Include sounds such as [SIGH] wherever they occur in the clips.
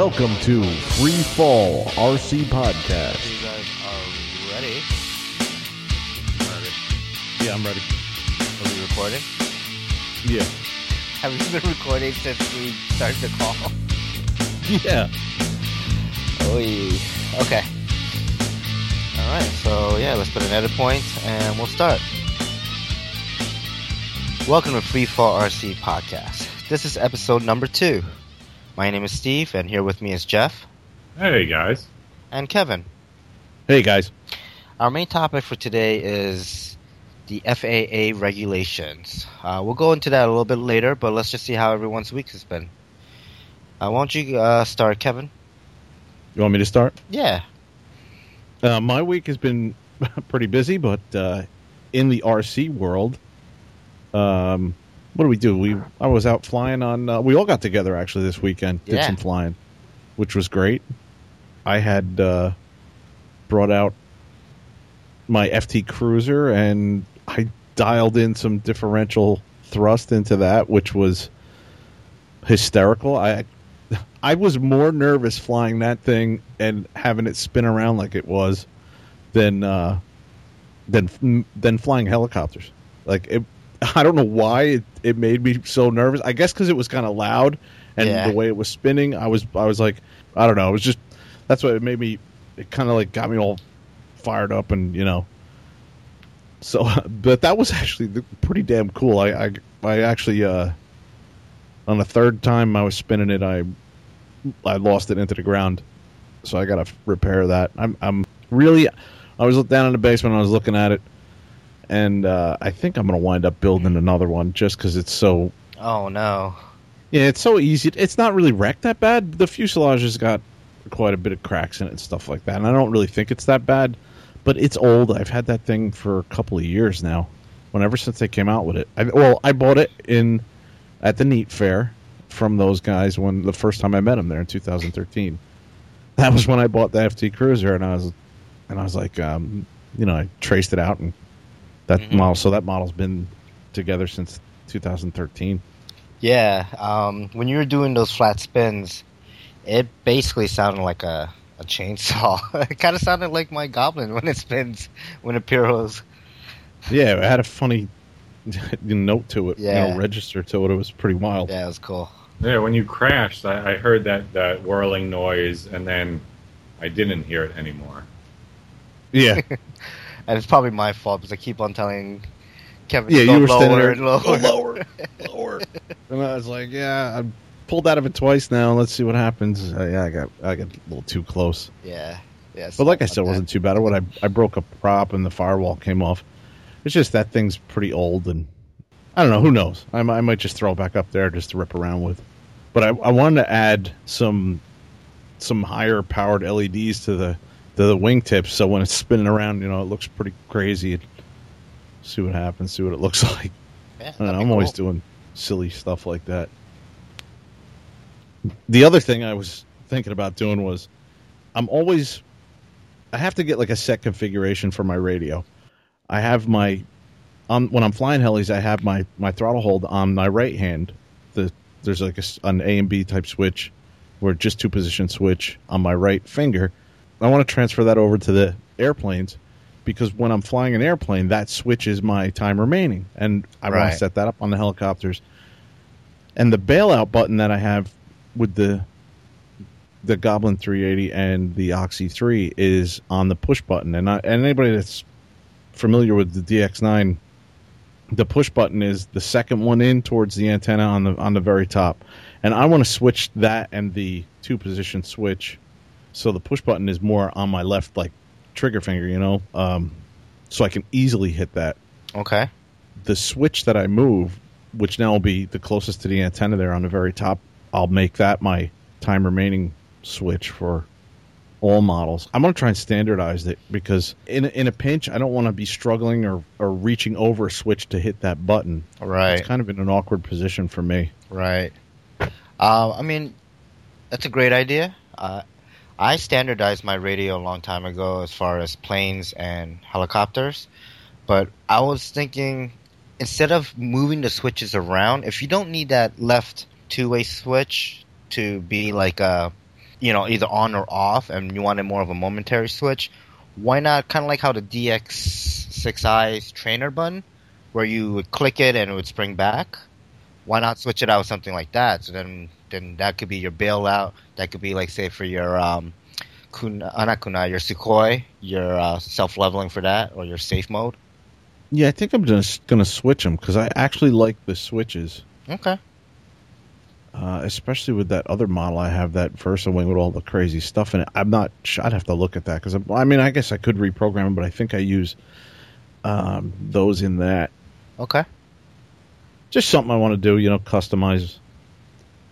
Welcome to Free Fall RC Podcast. You guys are ready. Yeah, I'm ready. Are we recording? Yeah. Have you been recording since we started the call? Yeah. Oy. Okay. Alright, so yeah, let's put an edit point and we'll start. Welcome to Free Fall RC Podcast. This is episode number two. My name is Steve, and here with me is Jeff Hey guys. and Kevin. Hey, guys. Our main topic for today is the FAA regulations. Uh, we'll go into that a little bit later, but let's just see how everyone's week has been. Uh, why don't you uh, start, Kevin? You want me to start? Yeah. Uh, my week has been [LAUGHS] pretty busy, but uh, in the RC world, um, what do we do? We I was out flying on. Uh, we all got together actually this weekend. Did Yeah. some flying, which was great. I had uh, brought out my FT Cruiser and I dialed in some differential thrust into that, which was hysterical. I I was more nervous flying that thing and having it spin around like it was than uh, than than flying helicopters. Like it, [LAUGHS] I don't know why it, it made me so nervous. I guess because it was kind of loud and Yeah. the way it was spinning. I was I was like I don't know. It was just that's what it made me. It kind of like got me all fired up and you know. So, [LAUGHS] but that was actually pretty damn cool. I I, I actually uh, on the third time I was spinning it, I I lost it into the ground, so I got to repair that. I'm I'm really I was down in the basement. I was looking at it, and uh, I think I'm going to wind up building another one just because it's so Oh no. yeah, it's so easy. It's not really wrecked that bad. The fuselage has got quite a bit of cracks in it and stuff like that, and I don't really think it's that bad. But it's old. I've had that thing for a couple of years now. Whenever since they came out with it. I, well, I bought it in at the Neat Fair from those guys when the first time I met them there in 2013. That was when I bought the FT Cruiser, and I was and I was like, um, you know, I traced it out, and that Mhm. model. So that model's been together since 2013. Yeah. Um, when you were doing those flat spins, it basically sounded like a, a chainsaw. [LAUGHS] it kind of sounded like my goblin when it spins when it pyros. Yeah, it had a funny [LAUGHS] note to it, you Yeah. know, register to it. It was pretty wild. Yeah, it was cool. Yeah, when you crashed, I, I heard that, that whirling noise, and then I didn't hear it anymore. Yeah, [LAUGHS] And it's probably my fault because I keep on telling Kevin yeah, you were lower there, and lower. "Go lower, lower, [LAUGHS] and I was like, yeah, I pulled out of it twice now. Let's see what happens. Uh, yeah, I got, I got a little too close, Yeah. Yeah. but like I said, it wasn't too bad. What I, I broke a prop and the firewall came off. It's just that thing's pretty old, and I don't know. Who knows? I, I might just throw it back up there just to rip around with. But I, I wanted to add some some higher powered LEDs to the to the wingtips, so when it's spinning around, you know, it looks pretty crazy. See what happens. See what it looks [LAUGHS] like. Yeah, I know, I'm always cool. doing silly stuff like that. The other thing I was thinking about doing was I'm always I have to get like a set configuration for my radio. I have my um, when I'm flying helis, I have my my throttle hold on my right hand. The there's like a an A and B type switch, where just two position switch on my right finger. I want to transfer that over to the airplanes because when I'm flying an airplane, that switches my time remaining, and I want to set that up on the helicopters. And the bailout button that I have with the the Goblin 380 and the Oxy 3 is on the push button, and I, and anybody that's familiar with the DX9, the push button is the second one in towards the antenna on the on the very top, and I want to switch that and the two position switch, so the push button is more on my left like trigger finger, you know, um, so I can easily hit that. Okay. The switch that I move, which now will be the closest to the antenna there on the very top, I'll make that my time remaining switch for all models. I'm going to try and standardize it because in a, in a pinch, I don't want to be struggling or, or reaching over a switch to hit that button. Right. It's kind of in an awkward position for me. Right. Uh, I mean, that's a great idea. Uh, I standardized my radio a long time ago as far as planes and helicopters, but I was thinking instead of moving the switches around, if you don't need that left two-way switch to be like a you know, either on or off, and you wanted more of a momentary switch, why not kind of like how the DX6i's trainer button, where you would click it and it would spring back? Why not switch it out with something like that? So then, then that could be your bailout. That could be like, say, for your um, kun, uh, not kunai, your Sukhoi, your uh, self leveling for that, or your safe mode. Yeah, I think I'm just going to switch them because I actually like the switches, Okay. uh, especially with that other model I have, that Versa Wing with all the crazy stuff in it. I'm not. sure. I'd have to look at that because I mean, I guess I could reprogram them, but I think I use um, those in that. Okay. Just something I want to do, you know, customize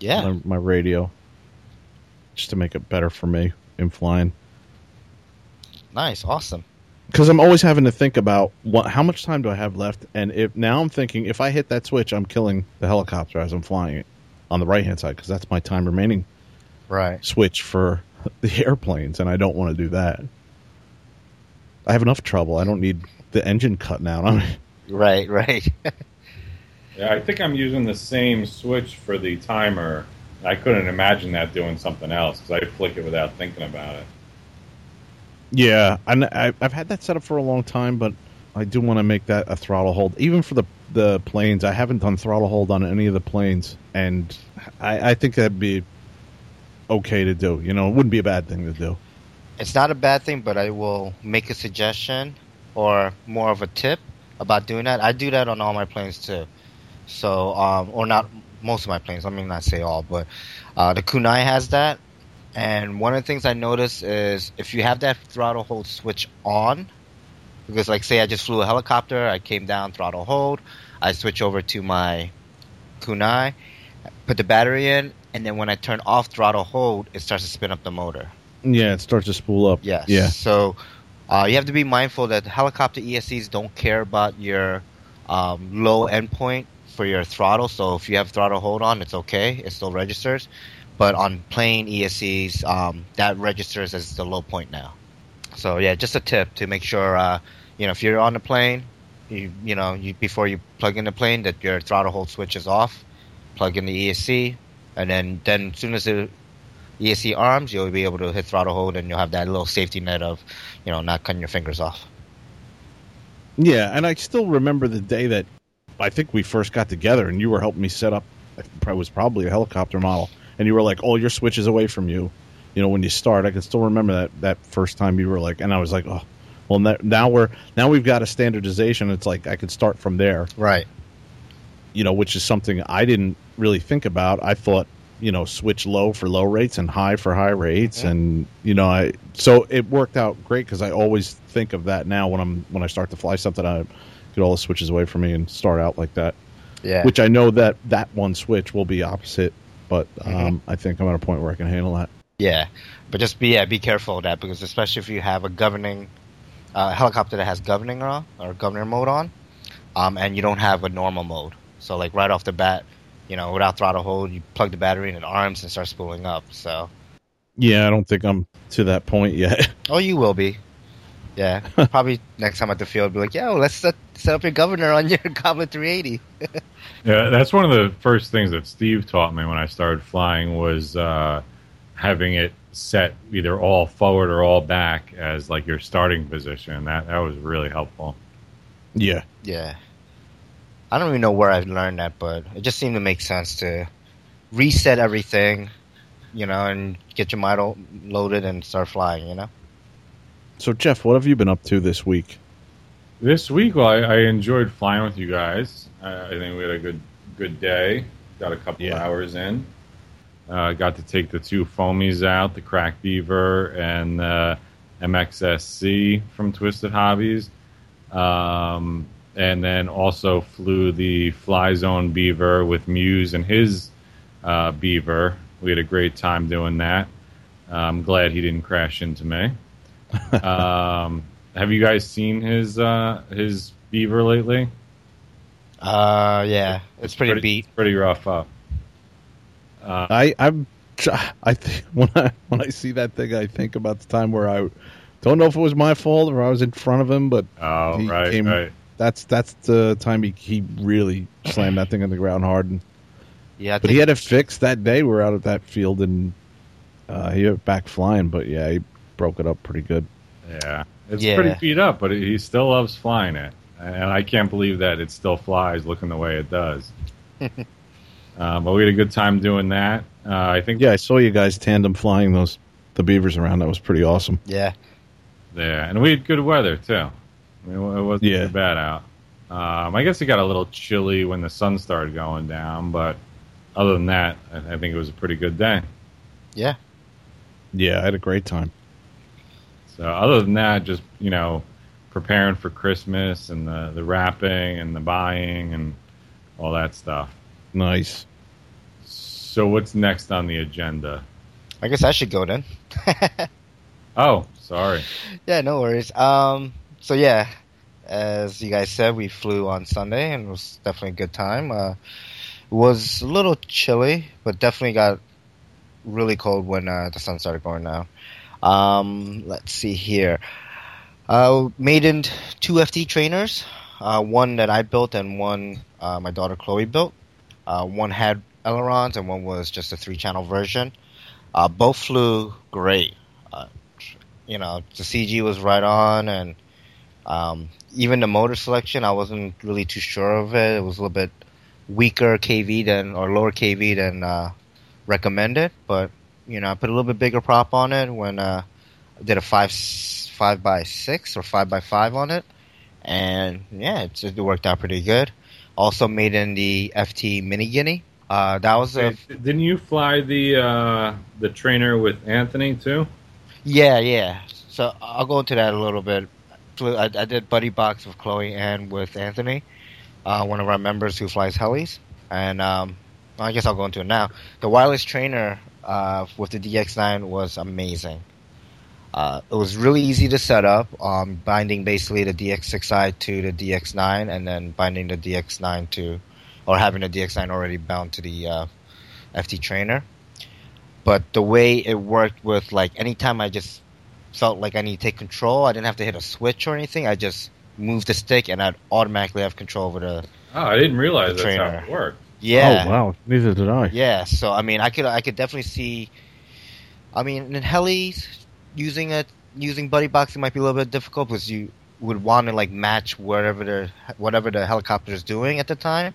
Yeah. my, my radio just to make it better for me in flying. Nice. Awesome. because I'm always having to think about what, how much time do I have left, and if now I'm thinking if I hit that switch, I'm killing the helicopter as I'm flying it on the right hand side because that's my time remaining Right. switch for [LAUGHS] the airplanes, and I don't want to do that. I have enough trouble. I don't need the engine cutting out. I mean, Right. Right. [LAUGHS] Yeah, I think I'm using the same switch for the timer. I couldn't imagine that doing something else because I flick it without thinking about it. yeah, and I, I've had that set up for a long time, but I do want to make that a throttle hold, even for the the planes. I haven't done throttle hold on any of the planes, and I, I think that'd be okay to do. You know, it wouldn't be a bad thing to do. it's not a bad thing, but I will make a suggestion or more of a tip about doing that. I do that on all my planes too. So, um, or not most of my planes. Let me not say all, but uh, the Kunai has that. And one of the things I notice is if you have that throttle hold switch on, because like say I just flew a helicopter, I came down throttle hold, I switch over to my Kunai, put the battery in, and then when I turn off throttle hold, it starts to spin up the motor. Yeah, it starts to spool up. Yes. Yeah. So uh, you have to be mindful that helicopter ESCs don't care about your um, low endpoint for your throttle. So if you have throttle hold on, it's okay. It still registers. But on plane ESCs, um, that registers as the low point now. So yeah, just a tip to make sure uh, you know if you're on the plane, you you know you, before you plug in the plane that your throttle hold switch is off. Plug in the ESC, and then then as soon as the ESC arms, you'll be able to hit throttle hold, and you'll have that little safety net of, you know, not cutting your fingers off. Yeah, and I still remember the day that I think we first got together, and you were helping me set up. It was probably a helicopter model, and you were like, "All your switches away from you." You know, when you start, I can still remember that that first time you were like, and I was like, "Oh, well, now- now we're now we've got a standardization. It's like I could start from there." Right. you know, which is something I didn't really think about. I thought, you know, switch low for low rates and high for high rates, Yeah. and you know, I so it worked out great because I always think of that now when I'm when I start to fly something. I get all the switches away from me and start out like that. Yeah. Which I know that that one switch will be opposite, but um, Mhm. I think I'm at a point where I can handle that. yeah. But just be yeah, be careful of that because especially if you have a governing uh, helicopter that has governing on or governor mode on, um, and you don't have a normal mode. So like right off the bat, you know, without throttle hold, you plug the battery in it arms and starts spooling up. So Yeah, I don't think I'm to that point yet. [LAUGHS] oh, you will be. Yeah, [LAUGHS] probably next time at the field, be like, "Yo, let's set, set up your governor on your [LAUGHS] Goblin 380." [LAUGHS] Yeah, that's one of the first things that Steve taught me when I started flying was uh, having it set either all forward or all back as like your starting position. That that was really helpful. yeah, Yeah. I don't even know where I've learned that, but it just seemed to make sense to reset everything, you know, and get your model loaded and start flying, you know? So Jeff, what have you been up to this week? This week, well, I, I enjoyed flying with you guys. I, I think we had a good good day. Got a couple Yeah. hours in. Uh, got to take the two foamies out, the Crack Beaver and uh, MXSC from Twisted Hobbies. Um, and then also flew the Fly Zone Beaver with Muse and his uh, Beaver. We had a great time doing that. I'm glad he didn't crash into me. [LAUGHS] um, have you guys seen his uh, his Beaver lately? Uh, yeah. It's pretty, beat. Pretty rough up. Uh, I I'm I think [LAUGHS] when I when I see that thing, I think about the time where I don't know if it was my fault or I was in front of him, but oh, he right, came- right. that's that's the time he he really slammed that thing on the ground hard. And, Yeah, but he had it fixed that day. We are out at that field, and Uh, he went back flying, but yeah, he broke it up pretty good. Yeah, it's Yeah. pretty beat up, but he still loves flying it, and I can't believe that it still flies looking the way it does. um, [LAUGHS] but we had a good time doing that. Uh, I think Yeah, I saw you guys tandem flying those the beavers around. That was pretty awesome. Yeah. Yeah, and we had good weather too. I mean, it wasn't Yeah. too bad out. Um, I guess it got a little chilly when the sun started going down, but other than that, I, I think it was a pretty good day. Yeah. Yeah, I had a great time. So other than that, just you know, preparing for Christmas and the the wrapping and the buying and all that stuff. Nice. So what's next on the agenda? I guess I should go then. [LAUGHS] Oh, sorry. Yeah, no worries. Um, so yeah, as you guys said, we flew on Sunday and it was definitely a good time. Uh, it was a little chilly, but definitely got really cold when uh, the sun started going down. Um, let's see here. Uh, made in two FT trainers, uh, one that I built and one uh, my daughter Chloe built. Uh, one had ailerons and one was just a three-channel version. Uh, both flew great. Uh, you know, the CG was right on, and um, even the motor selection, I wasn't really too sure of it. It was a little bit weaker KV than or lower KV than recommended, but you know, I put a little bit bigger prop on it when uh, I did a five five by six or five by five on it, and yeah, it, it worked out pretty good. Also made in the FT Mini Guinea. Uh, that was a Hey, Didn't you fly the uh, the trainer with Anthony too? Yeah, yeah. So I'll go into that a little bit. I, I did buddy box with Chloe and with Anthony, uh, one of our members who flies helis, and um, I guess I'll go into it now. The wireless trainer uh, with the DX9 was amazing. Uh, it was really easy to set up, um, binding basically the DX6i to the DX9, and then binding the DX9 to, or having the DX9 already bound to the uh, FT trainer but the way it worked with like anytime I just felt like I need to take control, I didn't have to hit a switch or anything. I just moved the stick and I'd automatically have control over the Oh, I didn't realize that's how trainer. it worked. Yeah. Oh wow. Neither did I. Yeah, so I mean, I could I could definitely see. I mean, in helis, using a using buddy boxing might be a little bit difficult because you would want to like match whatever the whatever the helicopter is doing at the time,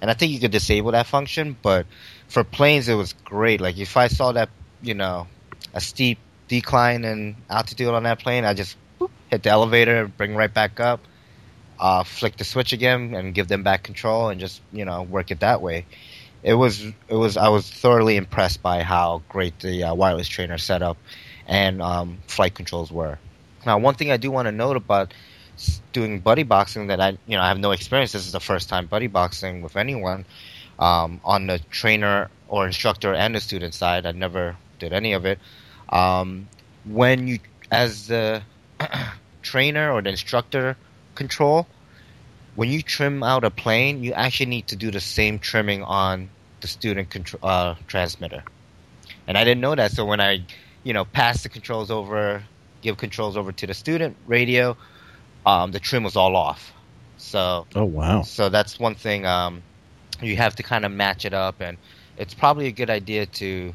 and I think you could disable that function. But for planes, it was great. Like if I saw that, you know, a steep decline in altitude on that plane, I just boop, hit the elevator, bring right back up, uh, flick the switch again, and give them back control, and just you know work it that way it was it was I was thoroughly impressed by how great the uh, wireless trainer setup and um, flight controls were. Now, one thing I do want to note about doing buddy boxing that I you know I have no experience. This is the first time buddy boxing with anyone um, on the trainer or instructor and the student side. I never did any of it. Um, when you as the [CLEARS THROAT] trainer or the instructor control, when you trim out a plane, you actually need to do the same trimming on the student contr- uh, transmitter. And I didn't know that, so when I, you know, pass the controls over, give controls over to the student radio, um, the trim was all off. So, Oh wow. so that's one thing. Um, you have to kind of match it up, and it's probably a good idea to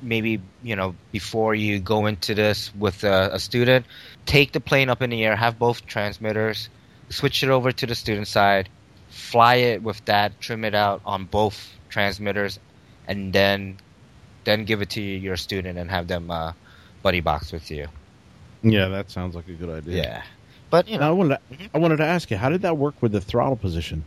maybe you know before you go into this with a, a student, take the plane up in the air, have both transmitters, switch it over to the student side, fly it with that, trim it out on both transmitters, and then then give it to your student and have them uh, buddy box with you. Yeah, that sounds like a good idea. Yeah, but you know. Now I wanted to, Mhm. I wanted to ask you, how did that work with the throttle position?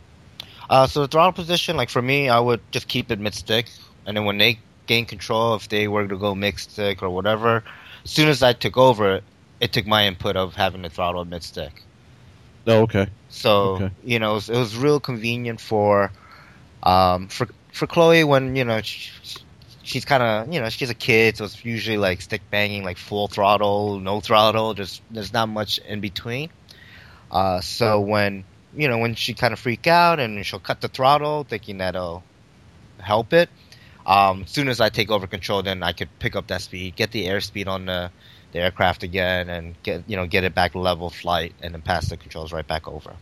Uh, so the throttle position, like for me, I would just keep it mid stick, and then when they gain control, if they were to go mixed stick or whatever, as soon as I took over, it took my input of having the throttle mid stick. Oh, okay. So Okay. you know, it was, it was real convenient for, um, for for Chloe when you know she, she's kind of you know she's a kid, so it's usually like stick banging, like full throttle, no throttle. Just there's not much in between. Uh, so when you know when she kind of freak out and she'll cut the throttle, thinking that'll help it. Um, as soon as I take over control, then I could pick up that speed, get the airspeed on the, the aircraft again, and get you know get it back level flight, and then pass the controls right back over.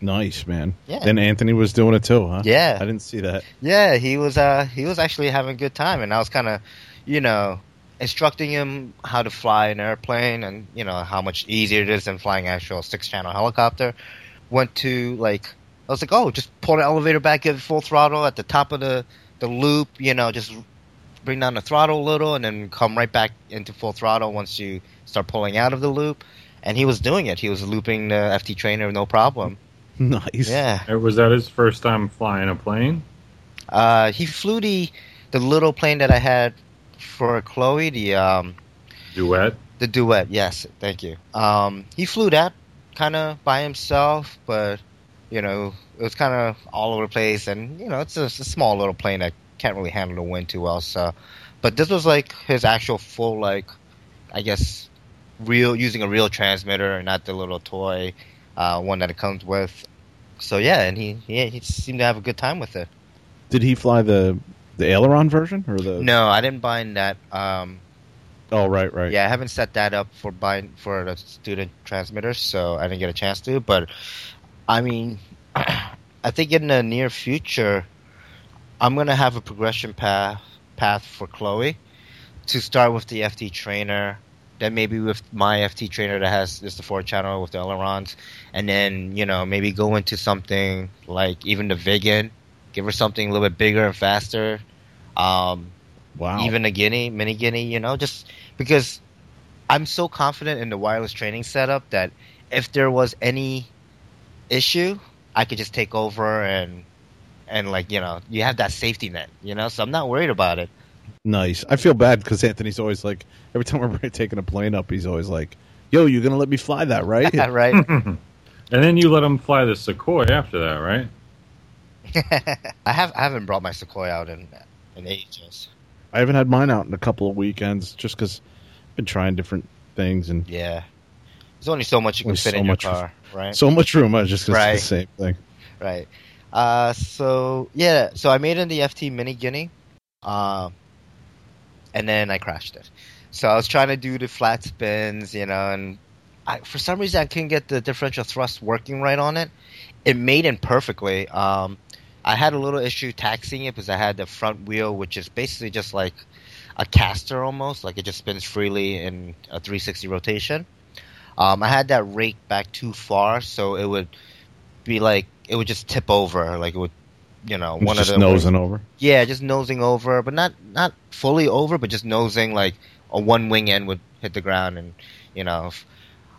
Nice, man. Yeah. And Anthony was doing it too, huh? Yeah. I didn't see that. Yeah, he was uh he was actually having a good time, and I was kind of, you know, instructing him how to fly an airplane and you know how much easier it is than flying actual six channel helicopter. Went to like I was like, oh, just pull the elevator back at full throttle at the top of the the loop. You know, just bring down the throttle a little and then come right back into full throttle once you start pulling out of the loop. And he was doing it. He was looping the FT trainer no problem. [LAUGHS] Nice. Yeah. Was that his first time flying a plane? Uh, he flew the the little plane that I had for Chloe, the um, Duet. the duet. Yes, thank you. Um, he flew that kind of by himself, but you know it was kind of all over the place, and you know it's a, it's a small little plane that can't really handle the wind too well. So, but this was like his actual full like, I guess, real using a real transmitter and not the little toy uh, one that it comes with. So yeah, and he yeah he seemed to have a good time with it. Did he fly the the aileron version or the? No, I didn't buy that. Um, Oh, right, right. Yeah, I haven't set that up for bind for the student transmitters, so I didn't get a chance to. But I mean, [CLEARS THROAT] I think in the near future, I'm gonna have a progression path path for Chloe to start with the FT trainer, then maybe with my FT trainer that has just the four channel with the ailerons, and then you know maybe go into something like even the Viggen, give her something a little bit bigger and faster. Um, Wow. even a guinea, mini guinea, you know, just because I'm so confident in the wireless training setup that if there was any issue, I could just take over and and like you know, you have that safety net, you know, so I'm not worried about it. Nice. I feel bad because Anthony's always like, every time we're [LAUGHS] taking a plane up, he's always like, "Yo, you're gonna let me fly that, right?" [LAUGHS] right? [LAUGHS] and then you let him fly the Sequoia after that, right? I have I haven't brought my Sequoia out in in ages. I haven't had mine out in a couple of weekends just because I've been trying different things and Yeah, there's only so much you can Only fit so in your much- car, right? so much room. I just 'cause Right. it's the same thing. Right. Uh, so yeah, so I made in the FT Mini Guinea, um, and then I crashed it. So I was trying to do the flat spins, you know, and I, for some reason I couldn't get the differential thrust working right on it. It made it perfectly. Um, I had a little issue taxiing it because I had the front wheel, which is basically just like a caster almost, like it just spins freely in a 360 rotation. Um, I had that rake back too far, so it would be like it would just tip over, like it would, you know, one just of the nosing over. yeah, just nosing over, but not not fully over, but just nosing like a one wing end would hit the ground, and you know, if-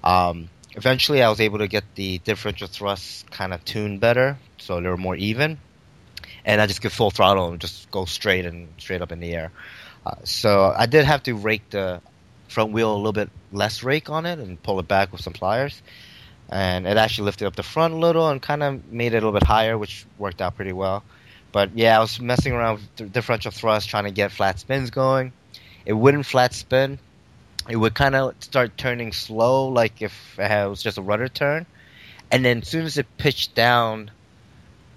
um, eventually I was able to get the differential thrust kind of tuned better, so they were more even, and I just could full throttle and just go straight and straight up in the air. Uh, so I did have to rake the front wheel a little bit less rake on it and pull it back with some pliers. And it actually lifted up the front a little and kind of made it a little bit higher, which worked out pretty well. But yeah, I was messing around with the differential thrust, trying to get flat spins going. It wouldn't flat spin. It would kind of start turning slow, like if it was just a rudder turn. And then as soon as it pitched down,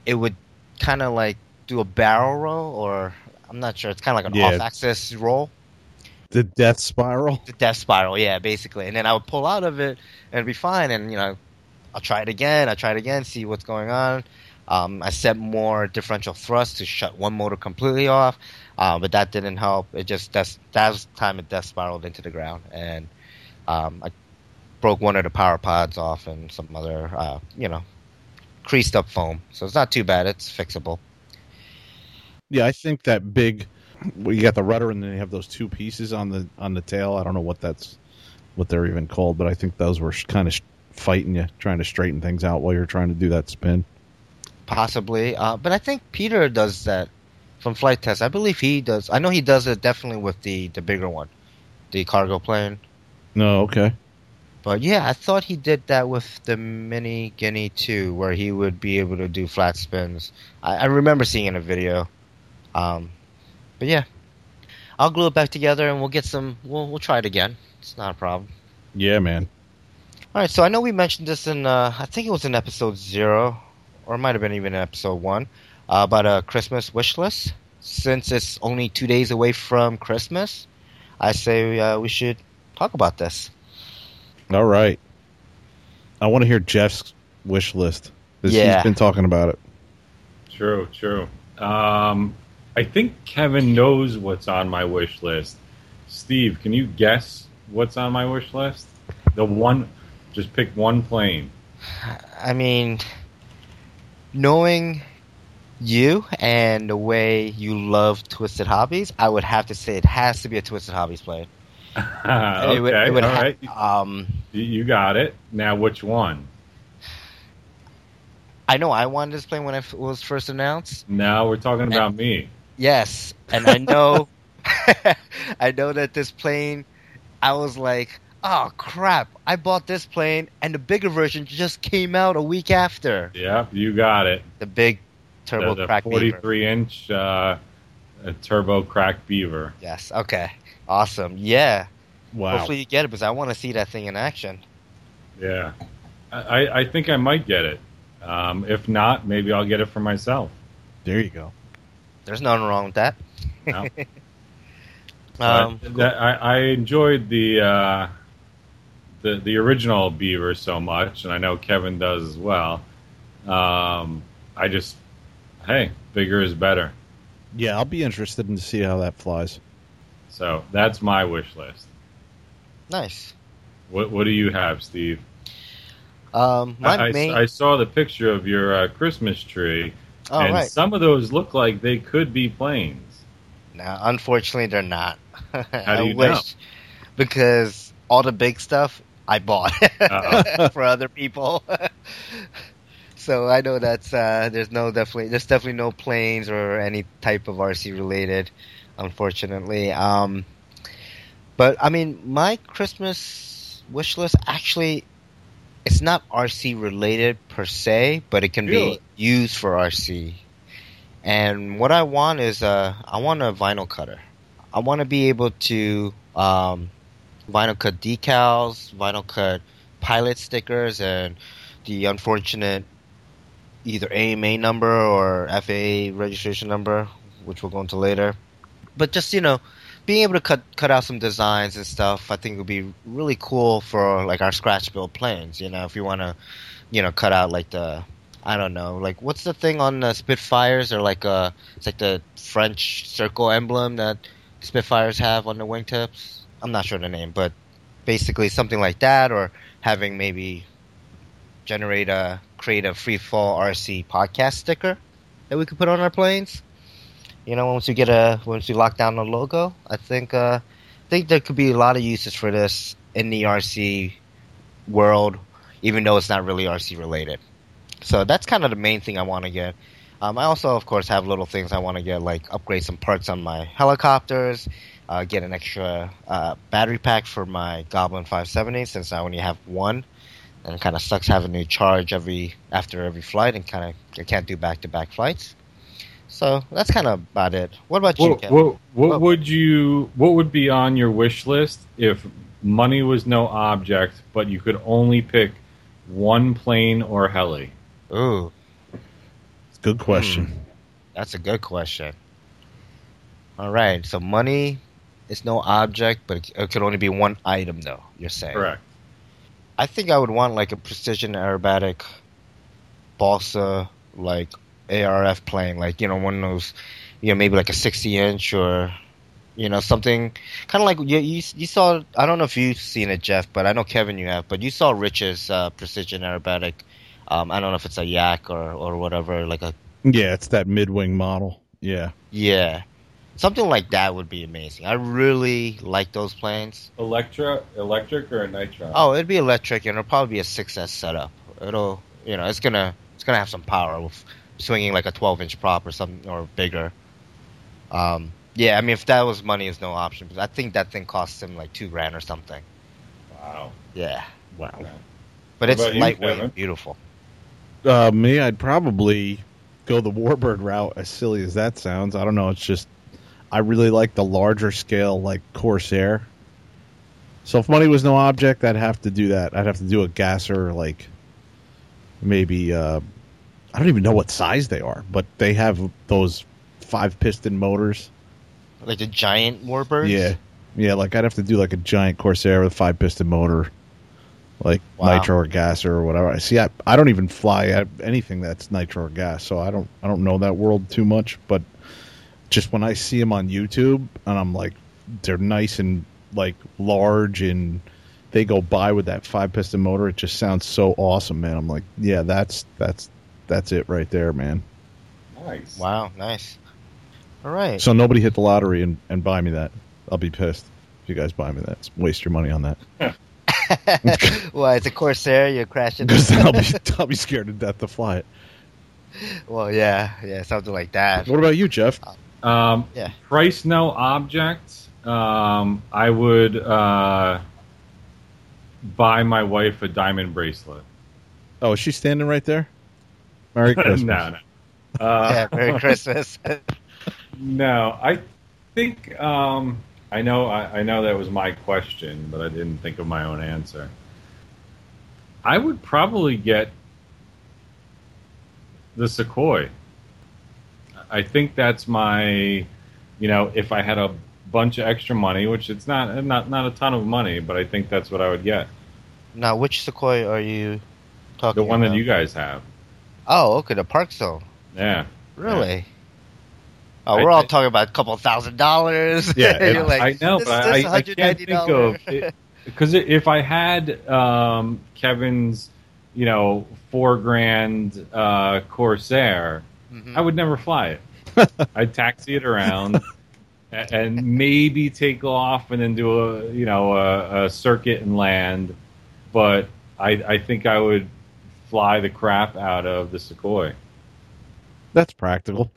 it would kind of like do a barrel roll, or I'm not sure. It's kind of like an Yeah. off-axis roll. The death spiral. The death spiral, yeah, basically. And then I would pull out of it and it'd be fine. And, you know, I'll try it again. I try it again, see what's going on. Um, I set more differential thrust to shut one motor completely off, uh, but that didn't help. It just, that's, that was the time it death spiraled into the ground. And um, I broke one of the power pods off and some other, uh, you know, creased up foam. So it's not too bad. It's fixable. Yeah, I think that big. Well, you got the rudder, and then you have those two pieces on the on the tail. I don't know what that's what they're even called, but I think those were kind of fighting you, trying to straighten things out while you're trying to do that spin. possibly. Uh, but I think Peter does that from Flite Test. I believe he does. I know he does it definitely with the the bigger one, the cargo plane. No, okay. But yeah, I thought he did that with the Mini Guinea too, where he would be able to do flat spins. I, I remember seeing in a video. Um, but yeah, I'll glue it back together and we'll get some. We'll we'll try it again. It's not a problem. Yeah, man. All right, so I know we mentioned this in, uh, I think it was in episode zero, or it might have been even in episode one, uh, about a Christmas wish list. Since it's only two days away from Christmas, I say uh, we should talk about this. All right. I want to hear Jeff's wish list. Yeah. He's been talking about it. True, true. Um, I think Kevin knows what's on my wish list. Steve, can you guess what's on my wish list? The one, just pick one plane. I mean, knowing you and the way you love Twisted Hobbies, I would have to say it has to be a Twisted Hobbies plane. okay, [LAUGHS] It would- it would all ha- right. Um, You- You got it. Now, which one? I know I wanted this plane when it was first announced. Now we're talking about me. Yes, and I know, [LAUGHS] I know that this plane, I was like, oh crap! I bought this plane, and the bigger version just came out a week after. Yeah, you got it. The big turbo the, the crack beaver. 43 inch uh, turbo crack beaver. Yes. Okay. Awesome. Yeah. Wow. Hopefully you get it because I want to see that thing in action. Yeah, I, I- I think I might get it. Um, if not, maybe I'll get it for myself. there you go. There's nothing wrong with that. No. [LAUGHS] um, But that, I, I enjoyed the, uh, the the original Beaver so much, and I know Kevin does as well. Um, I just, hey, bigger is better. Yeah, I'll be interested in to see how that flies. So that's my wish list. nice. What what do you have, Steve? Um, my I, I- main. I saw the picture of your uh, Christmas tree, oh and right. some of those look like they could be planes. Now, unfortunately, they're not. [LAUGHS] How do I you wish know? because all the big stuff I bought Uh-oh. [LAUGHS] for other people. [LAUGHS] so I know that's uh, there's no definitely there's definitely no planes or any type of RC related, unfortunately. Um, but I mean, my Christmas wish list actually it's not RC related per se, but it can Really? be used for RC. And what I want is uh, I want a vinyl cutter. I want to be able to um, vinyl cut decals, vinyl cut pilot stickers, and the unfortunate either AMA number or FAA registration number, which we'll go into later. But just you know, being able to cut cut out some designs and stuff, I think would be really cool for like our scratch build planes. You know, if you want to, you know, cut out like the I don't know, like what's the thing on the Spitfires or like uh, it's like the French circle emblem that Spitfires have on the wingtips. I'm not sure the name, but basically something like that, or having maybe generate a create a free fall RC podcast sticker that we could put on our planes. You know, once you get a once you lock down the logo, I think uh, I think there could be a lot of uses for this in the RC world, even though it's not really RC related. So that's kind of the main thing I want to get. Um, I also, of course, have little things I want to get, like upgrade some parts on my helicopters, uh, get an extra uh, battery pack for my Goblin 570 since I only have one, and it kind of sucks having to charge every after every flight and kind of I can't do back to back flights. So that's kind of about it. What about you, What, Kevin? what, what Oh. would you? What would be on your wish list if money was no object, but you could only pick one plane or heli? Ooh, It's a good hmm. question. that's a good question. All right, so money is no object, but it, it could only be one item, though. You're saying Correct. I think I would want like a precision aerobatic balsa like ARF plane, like you know one of those, you know maybe like a 60 inch or you know something kind of like you, you you saw. I don't know if you've seen it, Jeff, but I know Kevin you have. But you saw Rich's uh, precision aerobatic. Um, I don't know if it's a yak or or whatever, like a Yeah, it's that mid wing model. Yeah. yeah. Something like that would be amazing. I really like those planes. Electra, electric or a nitron? Oh, it'd be electric, and it'll probably be a 6S setup. It'll, you know, it's gonna, it's gonna have some power with swinging like a 12 inch prop or something or bigger. Um, yeah, I mean, if that was money, is no option. Because I think that thing costs him like two grand or something. wow. Yeah, Wow. Okay. but What it's about you, lightweight and beautiful. Uh, me, I'd probably go the Warbird route. As silly as that sounds, I don't know. It's just I really like the larger scale, like Corsair. So if money was no object, I'd have to do that. I'd have to do a gasser, like maybe. Uh, I don't even know what size they are, but they have those five piston motors. Like the giant warbirds. Yeah, yeah. Like I'd have to do like a giant Corsair with a five piston motor, like Wow. nitro or gas or whatever. I see. I, I don't even fly anything that's nitro or gas, so I don't I don't know that world too much. But just when I see them on YouTube and I'm like, they're nice and like large and they go by with that five piston motor. It just sounds so awesome, man. I'm like, yeah, that's that's that's it right there, man. Nice. Wow, nice. All right. So nobody hit the lottery and, and buy me that. I'll be pissed if you guys buy me that. Waste your money on that [LAUGHS] well, it's a Corsair. You're crashing. because [LAUGHS] then I'll be [LAUGHS] I'll be scared to death to fly it. well, yeah, yeah, something like that. What about you, Jeff? Um, Yeah. Price no object. Um, I would uh, buy my wife a diamond bracelet. Oh, is she standing right there? Merry [LAUGHS] Christmas. no, no. Uh, yeah, Merry [LAUGHS] Christmas. No, I think um, I know. I, I know that was my question, but I didn't think of my own answer. I would probably get the Sequoia. I think that's my, you know, if I had a bunch of extra money, which it's not not not a ton of money, but I think that's what I would get. now, which Sequoia are you talking The one about? that you guys have. Oh, okay, the Park Zone. Yeah. Really? Oh, we're all think- talking about a couple thousand dollars. Yeah, [LAUGHS] like, I know, this- but this I, I can't think of because if I had um, Kevin's, you know, four grand uh, Corsair, Mhm. I would never fly it. [LAUGHS] I'd taxi it around a- and maybe take off and then do a you know a, a circuit and land, but I, I think I would fly the crap out of the Sequoia. That's practical.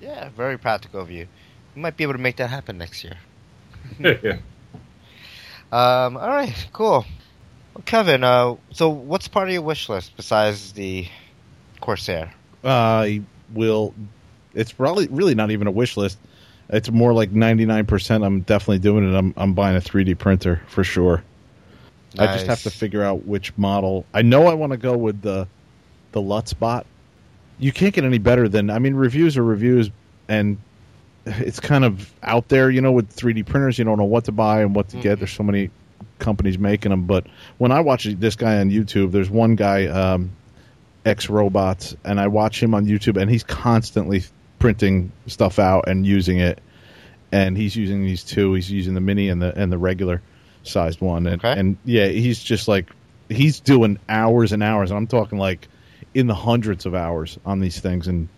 Yeah, very practical of you. You might be able to make that happen next year. yeah. [LAUGHS] [LAUGHS] Um, all right, cool. Well, Kevin, uh, so what's part of your wish list besides the Corsair? I will. It's probably really not even a wish list. It's more like ninety nine percent. I'm definitely doing it. I'm I'm buying a 3D printer for sure. I just have to figure out which model. I know I want to go with the the LulzBot. You can't get any better than. I mean, reviews are reviews, and it's kind of out there. You know, with 3D printers, you don't know what to buy and what to get. Mhm. There's so many companies making them. But when I watch this guy on YouTube, there's one guy, um, X Robots, and I watch him on YouTube, and he's constantly printing stuff out and using it. And he's using these two. He's using the mini and the and the regular sized one. And, Okay. and yeah, he's just like he's doing hours and hours. I'm talking like in the hundreds of hours on these things. And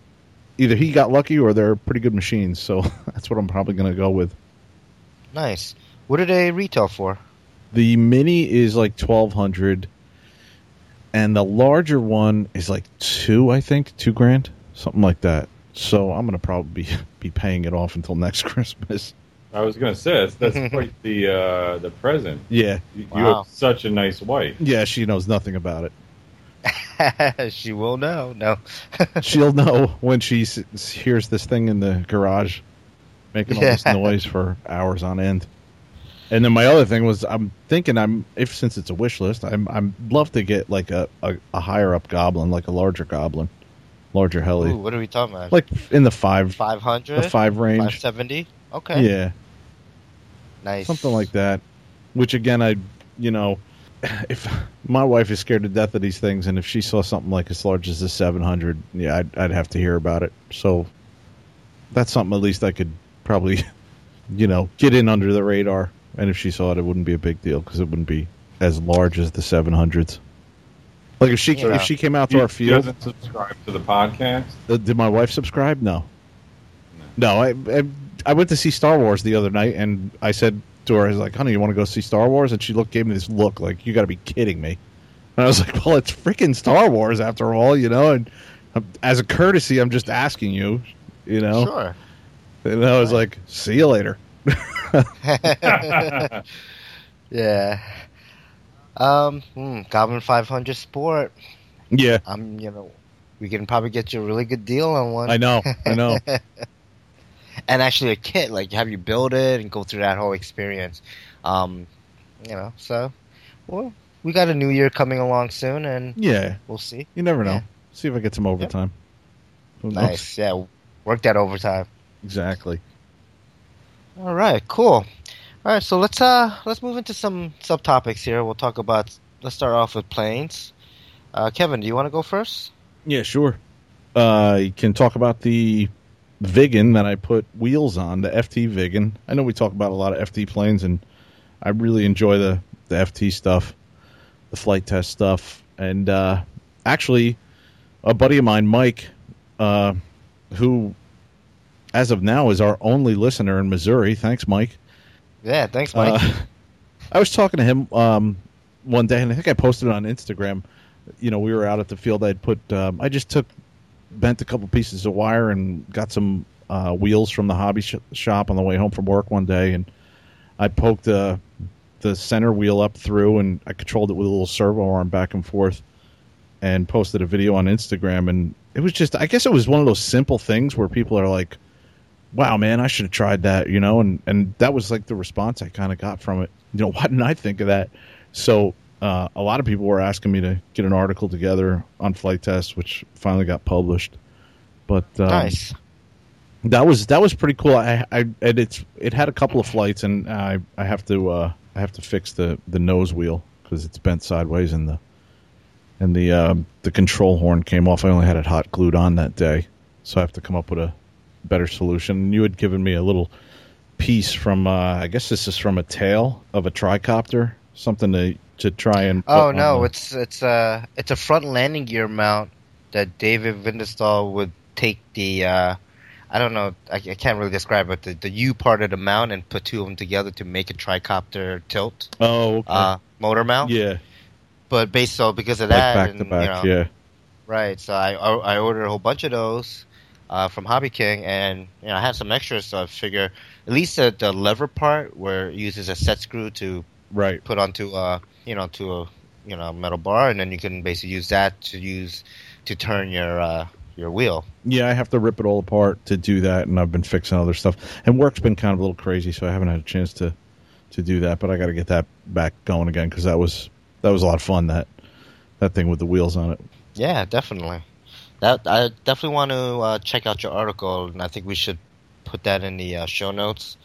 either he got lucky or they're pretty good machines. So [LAUGHS] that's what I'm probably going to go with. Nice. What do they retail for? The mini is like twelve hundred, and the larger one is like two. I think two grand, something like that. So I'm gonna probably be, [LAUGHS] be paying it off until next [LAUGHS] Christmas. I was going to say that's, that's [LAUGHS] quite the uh, the present. Yeah, You, you Wow. have such a nice wife. yeah. She knows nothing about it. [LAUGHS] she will know. No. [LAUGHS] She'll know when she s- hears this thing in the garage making all this noise for hours on end. And then my other thing was, I'm thinking, I'm if since it's a wish list, I'm I'm love to get like a, a, a higher up goblin, like a larger goblin, larger heli, Ooh, what are we talking about? like in the five five hundred, the five range. five seventy. Okay. Yeah, Nice. something like that. Which again, I you know, [LAUGHS] if my wife is scared to death of these things, and if she saw something like as large as the 700, yeah, I'd, I'd have to hear about it. So that's something at least I could probably, [LAUGHS] you know, get in under the radar. And if she saw it, it wouldn't be a big deal because it wouldn't be as large as the 700s. Like if she Yeah. if she came out to He our field, doesn't subscribe to the podcast. uh, did my wife subscribe? No. No, I, I I went to see Star Wars the other night, and I said to her, "I was like, honey, you want to go see Star Wars?" And she looked, gave me this look, like, "You got to be kidding me." And I was like, "Well, it's freaking Star Wars after all, you know." And um, as a courtesy, I'm just asking you, you know. Sure. And I was like, "See you later." [LAUGHS] yeah. Um, hmm, Goblin 500 Sport. Yeah, I'm, you know, we can probably get you a really good deal on one. I know, I know. [LAUGHS] and actually a kit, like have you build it and go through that whole experience. Um, you know, so well, we got a new year coming along soon, and Yeah, we'll see. you never know. Yeah. See if I get some overtime. Knows? Nice, yeah, work that overtime. Exactly. All right, cool. All right, so let's uh let's move into some subtopics here. We'll talk about. Let's start off with planes. Uh, Kevin, do you want to go first? Yeah, sure. Uh, you can talk about the Viggen that I put wheels on, the FT Viggen. I know we talk about a lot of FT planes, and I really enjoy the the FT stuff, the Flite Test stuff, and uh, actually, a buddy of mine, Mike, uh, who as of now is our only listener in Missouri. Thanks, Mike. Yeah, thanks, Mike. Uh, [LAUGHS] I was talking to him um, one day, and I think I posted it on Instagram. You know, we were out at the field. I'd put, um, I just took, bent a couple pieces of wire and got some uh, wheels from the hobby sh- shop on the way home from work one day, and I poked the the center wheel up through, and I controlled it with a little servo arm back and forth, and posted a video on Instagram. And it was just, I guess, it was one of those simple things where people are like wow, man, I should have tried that, you know, and and that was like the response I kind of got from it. You know, [LAUGHS] why didn't I think of that? So uh, a lot of people were asking me to get an article together on Flite Test, which finally got published. But um, nice. That was that was pretty cool. I, I and it's it had a couple of flights, and I I have to uh, I have to fix the the nose wheel because it's bent sideways, and the and the um, the control horn came off. I only had it hot glued on that day, so I have to come up with a better solution. You had given me a little piece from, uh, I guess this is from a tail of a tricopter, something to to try and. Oh no, it's it's a it's a front landing gear mount that David Windestål would take the. Uh, I don't know. I, I, can't really describe it. The, the U part of the mount and put two of them together to make a tricopter tilt. Oh, okay. uh, motor mount. Yeah. But based on because of like that, back and, to back, you know, yeah. Right. So I I ordered a whole bunch of those, uh, from Hobby King, and you know I have some extras, so I figure at least the, the lever part where it uses a set screw to right put onto uh you know to a you know metal bar, and then you can basically use that to use to turn your uh, your wheel. Yeah, I have to rip it all apart to do that, and I've been fixing other stuff. And work's been kind of a little crazy, so I haven't had a chance to to do that. But I got to get that back going again because that was that was a lot of fun. That that thing with the wheels on it. Yeah, definitely that I definitely want to uh, check out your article, and I think we should put that in the uh, show notes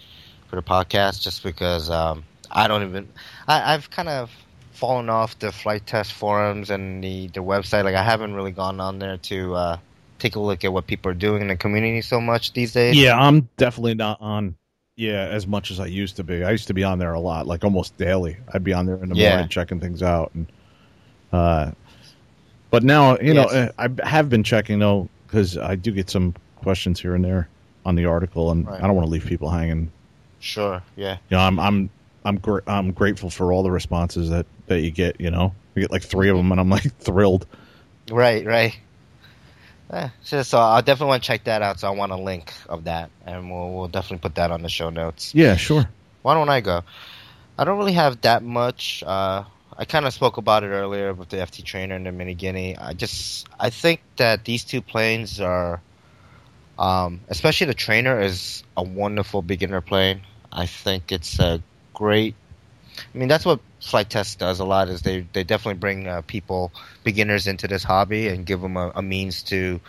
for the podcast, just because um, I don't even I, I've kind of fallen off the Flite Test forums and the the website. Like I haven't really gone on there to uh, take a look at what people are doing in the community so much these days. Yeah, I'm definitely not on. Yeah, as much as I used to be. I used to be on there a lot, like almost daily. I'd be on there in the yeah. morning checking things out, and uh, but now, you yes. know, uh, I have been checking though because I do get some questions here and there on the article, and right. I don't want to leave people hanging. Sure. Yeah. You know, I'm I'm I'm gr- I'm grateful for all the responses that that you get. You know, you get like three of them, and I'm like [LAUGHS] thrilled. Right. Right. Eh, so, so I definitely want to check that out. So I want a link of that, and we'll we'll definitely put that on the show notes. Yeah. Sure. Why don't I go? I don't really have that much. Uh, I kind of spoke about it earlier with the FT trainer and the Mini Guinea. I just I think that these two planes are, um, especially the trainer is a wonderful beginner plane. I think it's a great. I mean, that's what Flite Test does a lot. Is they they definitely bring uh, people beginners into this hobby and give them a, a means to,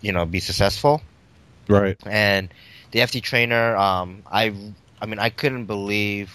you know, be successful. Right. And the FT trainer, um, I I mean, I couldn't believe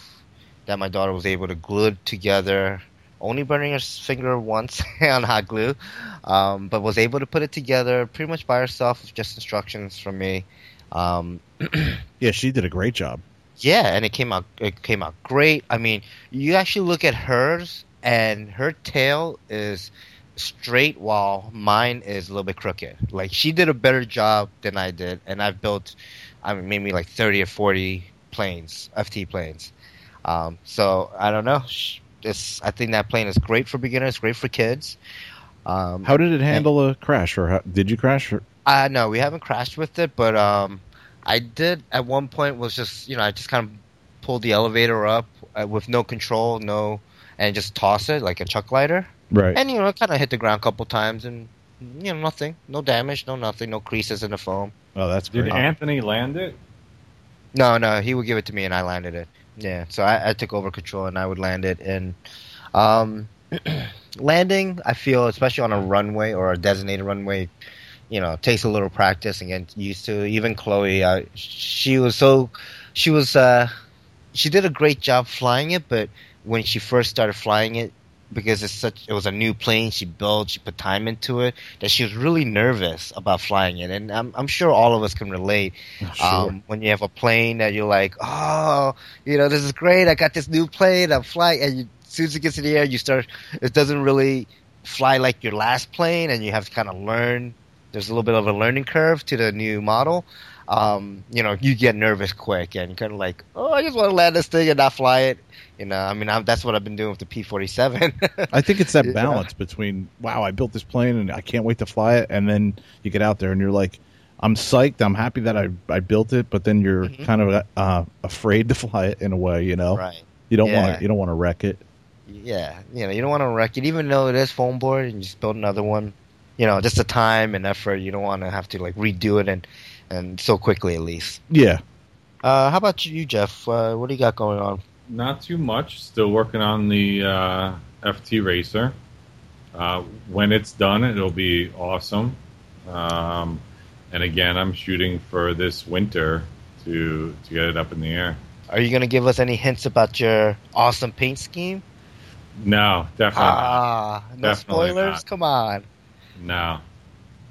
that my daughter was able to glue it together, only burning her finger once [LAUGHS] on hot glue, um, but was able to put it together pretty much by herself with just instructions from me. Um, [CLEARS THROAT] yeah, she did a great job. Yeah, and it came out it came out great. I mean, you actually look at hers, and her tail is straight while mine is a little bit crooked. Like she did a better job than I did, and I've built, I mean, maybe like thirty or forty planes, FT planes. Um, so I don't know. It's, I think that plane is great for beginners, great for kids. Um, how did it handle and, a crash, or how, did you crash? Or? Uh, no, we haven't crashed with it, but um, I did at one point. Was just you know I just kind of pulled the elevator up uh, with no control, no, and just toss it like a chuck lighter. Right. And you know, kind of hit the ground a couple times, and you know, nothing, no damage, no nothing, no creases in the foam. Oh, that's great. Did Anthony land it? No, no, he would give it to me, and I landed it. Yeah, so I, I, took over control and I would land it. And um, [CLEARS THROAT] landing, I feel, especially on a runway or a designated runway, you know, takes a little practice and get used to. Even Chloe, uh, she was so, she was, uh, she did a great job flying it, but when she first started flying it, because it's such it was a new plane she built, she put time into it that she was really nervous about flying it, and I'm I'm sure all of us can relate. Sure. Um, when you have a plane that you're like, oh, you know, this is great. I got this new plane. I'm flying, and you, as soon as it gets in the air, you start. It doesn't really fly like your last plane, and you have to kind of learn. There's a little bit of a learning curve to the new model. Um, you know, you get nervous quick, and kind of like, oh, I just want to land this thing and not fly it. You know, I mean, I'm, that's what I've been doing with the P47. [LAUGHS] I think it's that Yeah. balance between wow, I built this plane and I can't wait to fly it, and then you get out there and you're like, I'm psyched, I'm happy that I I built it, but then you're Mhm. kind of uh, afraid to [LAUGHS] fly it in a way, you know. right. You don't Yeah. want you don't want to wreck it. Yeah, you know, you don't want to wreck it, even though it is foam board, and you just build another one. You know, just the time and effort. You don't want to have to like redo it and and so quickly at least. Yeah. Uh, how about you, Jeff? Uh, what do you got going on? Not too much. Still working on the uh, FT Racer. Uh, when it's done, it'll be awesome. Um, and again, I'm shooting for this winter to to get it up in the air. Are you going to give us any hints about your awesome paint scheme? No, definitely not. Ah, no Definitely spoilers. not. Come on. No.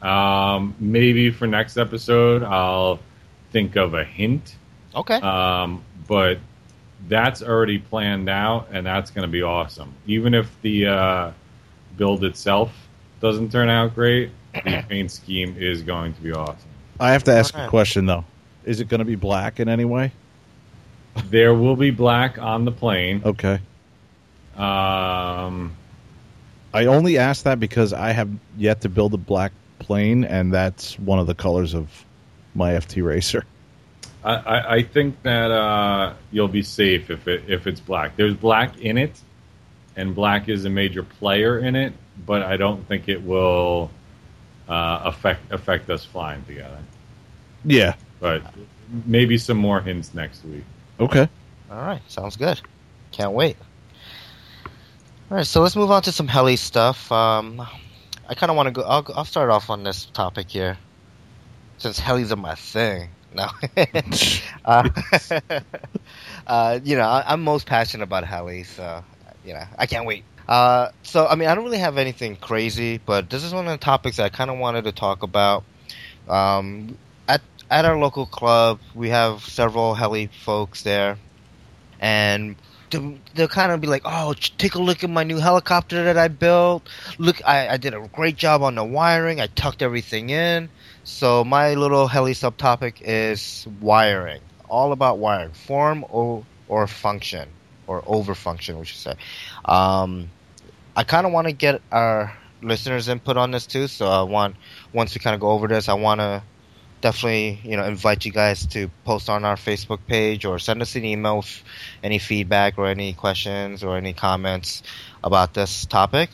Um, maybe for next episode, I'll think of a hint. Okay. Um, but that's already planned out, and that's going to be awesome. Even if the uh, build itself doesn't turn out great, the [CLEARS THROAT] paint scheme is going to be awesome. I have to ask a question though. Is it going to be black in any way? There will be black on the plane. Okay. Um, I only ask that because I have yet to build a black plane, and that's one of the colors of my FT Racer. I, I, I think that uh, you'll be safe if it if it's black. There's black in it, and black is a major player in it, but I don't think it will uh, affect affect us flying together. Yeah. But maybe some more hints next week. Okay. All right, sounds good. Can't wait. All right, so let's move on to some heli stuff. Um, I kind of want to go. I'll, I'll start off on this topic here, since helis are my thing. No, [LAUGHS] uh, [LAUGHS] uh, you know, I, I'm most passionate about helis. So, you know, I can't wait. Uh, so, I mean, I don't really have anything crazy, but this is one of the topics I kind of wanted to talk about. Um, at at our local club, we have several heli folks there, and they'll, they'll kind of be like, "Oh, take a look at my new helicopter that I built. Look, I, I did a great job on the wiring. I tucked everything in." So my little heli subtopic is wiring, all about wiring, form or or function or over function, we should say. Um, I kind of want to get our listeners' input on this too. So I want once we kind of go over this, I want to definitely you know invite you guys to post on our Facebook page or send us an email with any feedback or any questions or any comments about this topic.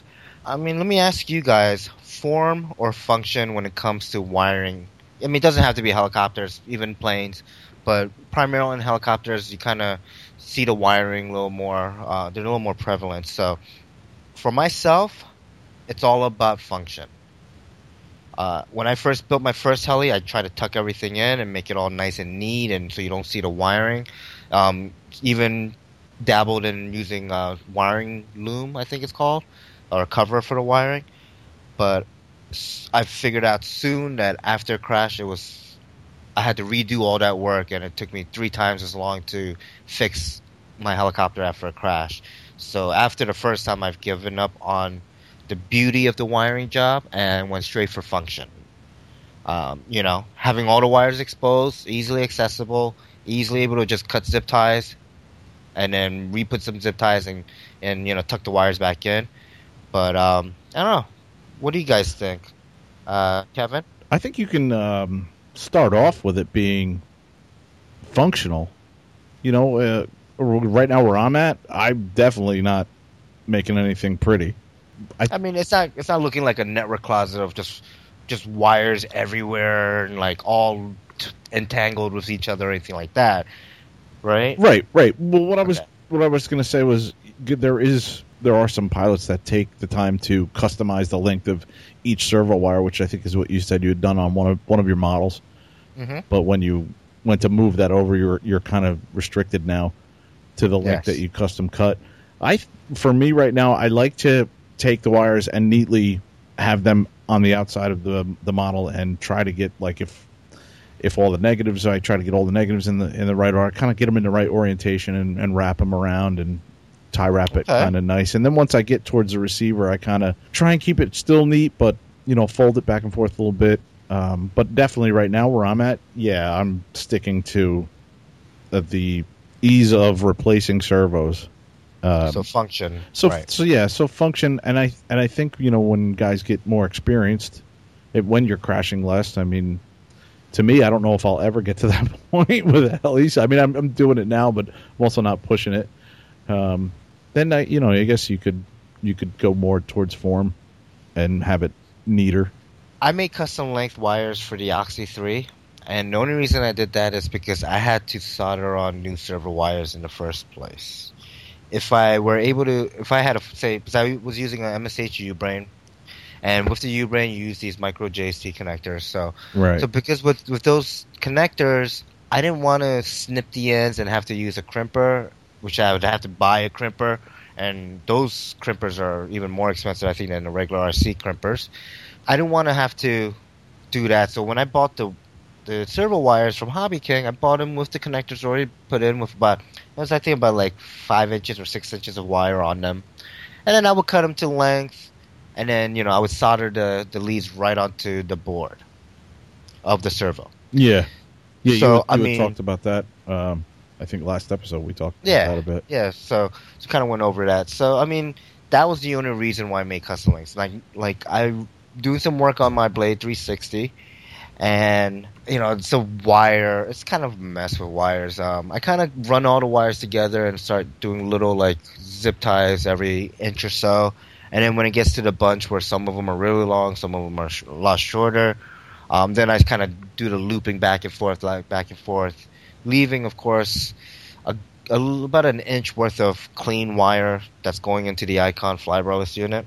I mean, let me ask you guys: form or function when it comes to wiring? I mean, it doesn't have to be helicopters, even planes, but primarily in helicopters, you kind of see the wiring a little more. Uh, they're a little more prevalent. So, for myself, it's all about function. Uh, when I first built my first heli, I tried to tuck everything in and make it all nice and neat, and so you don't see the wiring. Um, even dabbled in using uh, wiring loom, I think it's called, or a cover for the wiring. But I figured out soon that after a crash, it was I had to redo all that work, and it took me three times as long to fix my helicopter after a crash. So after the first time, I've given up on the beauty of the wiring job and went straight for function. Um, you know, having all the wires exposed, easily accessible, easily able to just cut zip ties, and then re-put some zip ties and and you know tuck the wires back in. But um, I don't know. What do you guys think, uh, Kevin? I think you can um, start off with it being functional. You know, uh, right now where I'm at, I'm definitely not making anything pretty. I mean, it's not it's not looking like a network closet of just just wires everywhere and like all t- entangled with each other or anything like that, right? Right, right. Well, what I was what I was going to say was there is there are some pilots that take the time to customize the length of each servo wire, which I think is what you said you had done on one of one of your models. hmm But when you went to move that over, you're you're kind of restricted now to the length Yes. that you custom cut. I for me right now, I like to take the wires and neatly have them on the outside of the the model and try to get like if if all the negatives, I try to get all the negatives in the in the right order, kind of get them in the right orientation and, and wrap them around and tie wrap it Okay. kind of nice. And then once I get towards the receiver, I kind of try and keep it still neat, but you know, fold it back and forth a little bit. Um, but definitely right now where I'm at, yeah, I'm sticking to the, the ease of replacing servos. Um, so function. so right. so yeah, so function, and I and I think you know when guys get more experienced, it, when you're crashing less. I mean, to me, I don't know if I'll ever get to [LAUGHS] that point with helis. I mean, I'm I'm doing it now, but I'm also not pushing it. Um, then I, you know, I guess you could you could go more towards form and have it neater. I made custom length wires for the Oxy 3, and the only reason I did that is because I had to solder on new servo wires in the first place. If I were able to, if I had a, say, because I was using an MSH U-Brain, and with the U-Brain you use these micro JST connectors, so Right. so because with with those connectors, I didn't want to snip the ends and have to use a crimper, which I would have to buy a crimper, and those crimpers are even more expensive, I think, than the regular RC crimpers. I didn't want to have to do that, so when I bought the the servo wires from Hobby King, I bought them with the connectors already put in with about was I think about like five inches or six inches of wire on them, and then I would cut them to length, and then you know I would solder the the leads right onto the board of the servo. yeah. Yeah. So, you, you I mean- talked about that. Um, I think last episode we talked Yeah. about that a bit. Yeah, so so kind of went over that. So I mean, that was the only reason why I made custom links. Like like I doing some work on my Blade 360, and you know it's a wire. It's kind of a mess with wires. Um, I kind of run all the wires together and start doing little like zip ties every inch or so. And then when it gets to the bunch where some of them are really long, some of them are sh- a lot shorter, um, then I kind of do the looping back and forth, like back and forth, leaving, of course, a, a about an inch worth of clean wire that's going into the Icon flybarless unit.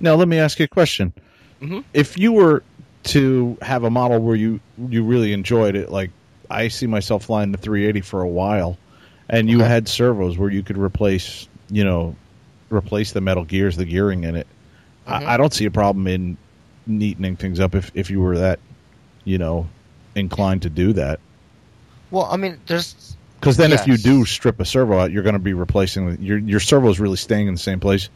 Now, let me ask you a question. Mhm. If you were to have a model where you you really enjoyed it, like I see myself flying the 380 for a while, and you Okay. had servos where you could replace, you know, replace the metal gears, the gearing in it. Mhm. I, I don't see a problem in neatening things up if if you were that, you know, inclined to do that. Well, I mean, there's Because then, if you do strip a servo out, you're going to be replacing the, your your servo is really staying in the same place,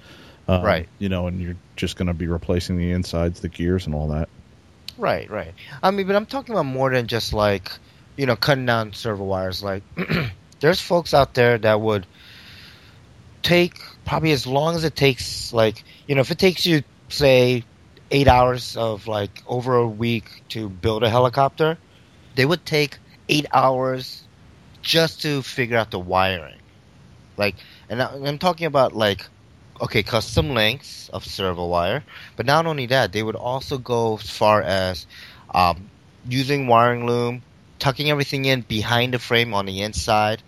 um, Right. You know, and you're just going to be replacing the insides, the gears, and all that. Right, right. I mean, but I'm talking about more than just like you know cutting down servo wires. Like, [CLEARS THROAT] there's folks out there that would take probably as long as it takes. Like, you know, if it takes you say eight hours of like over a week to build a helicopter, they would take eight hours just to figure out the wiring. Like, and I'm talking about like, okay, custom lengths of servo wire, but not only that, they would also go as far as um, using wiring loom, tucking everything in behind the frame on the inside,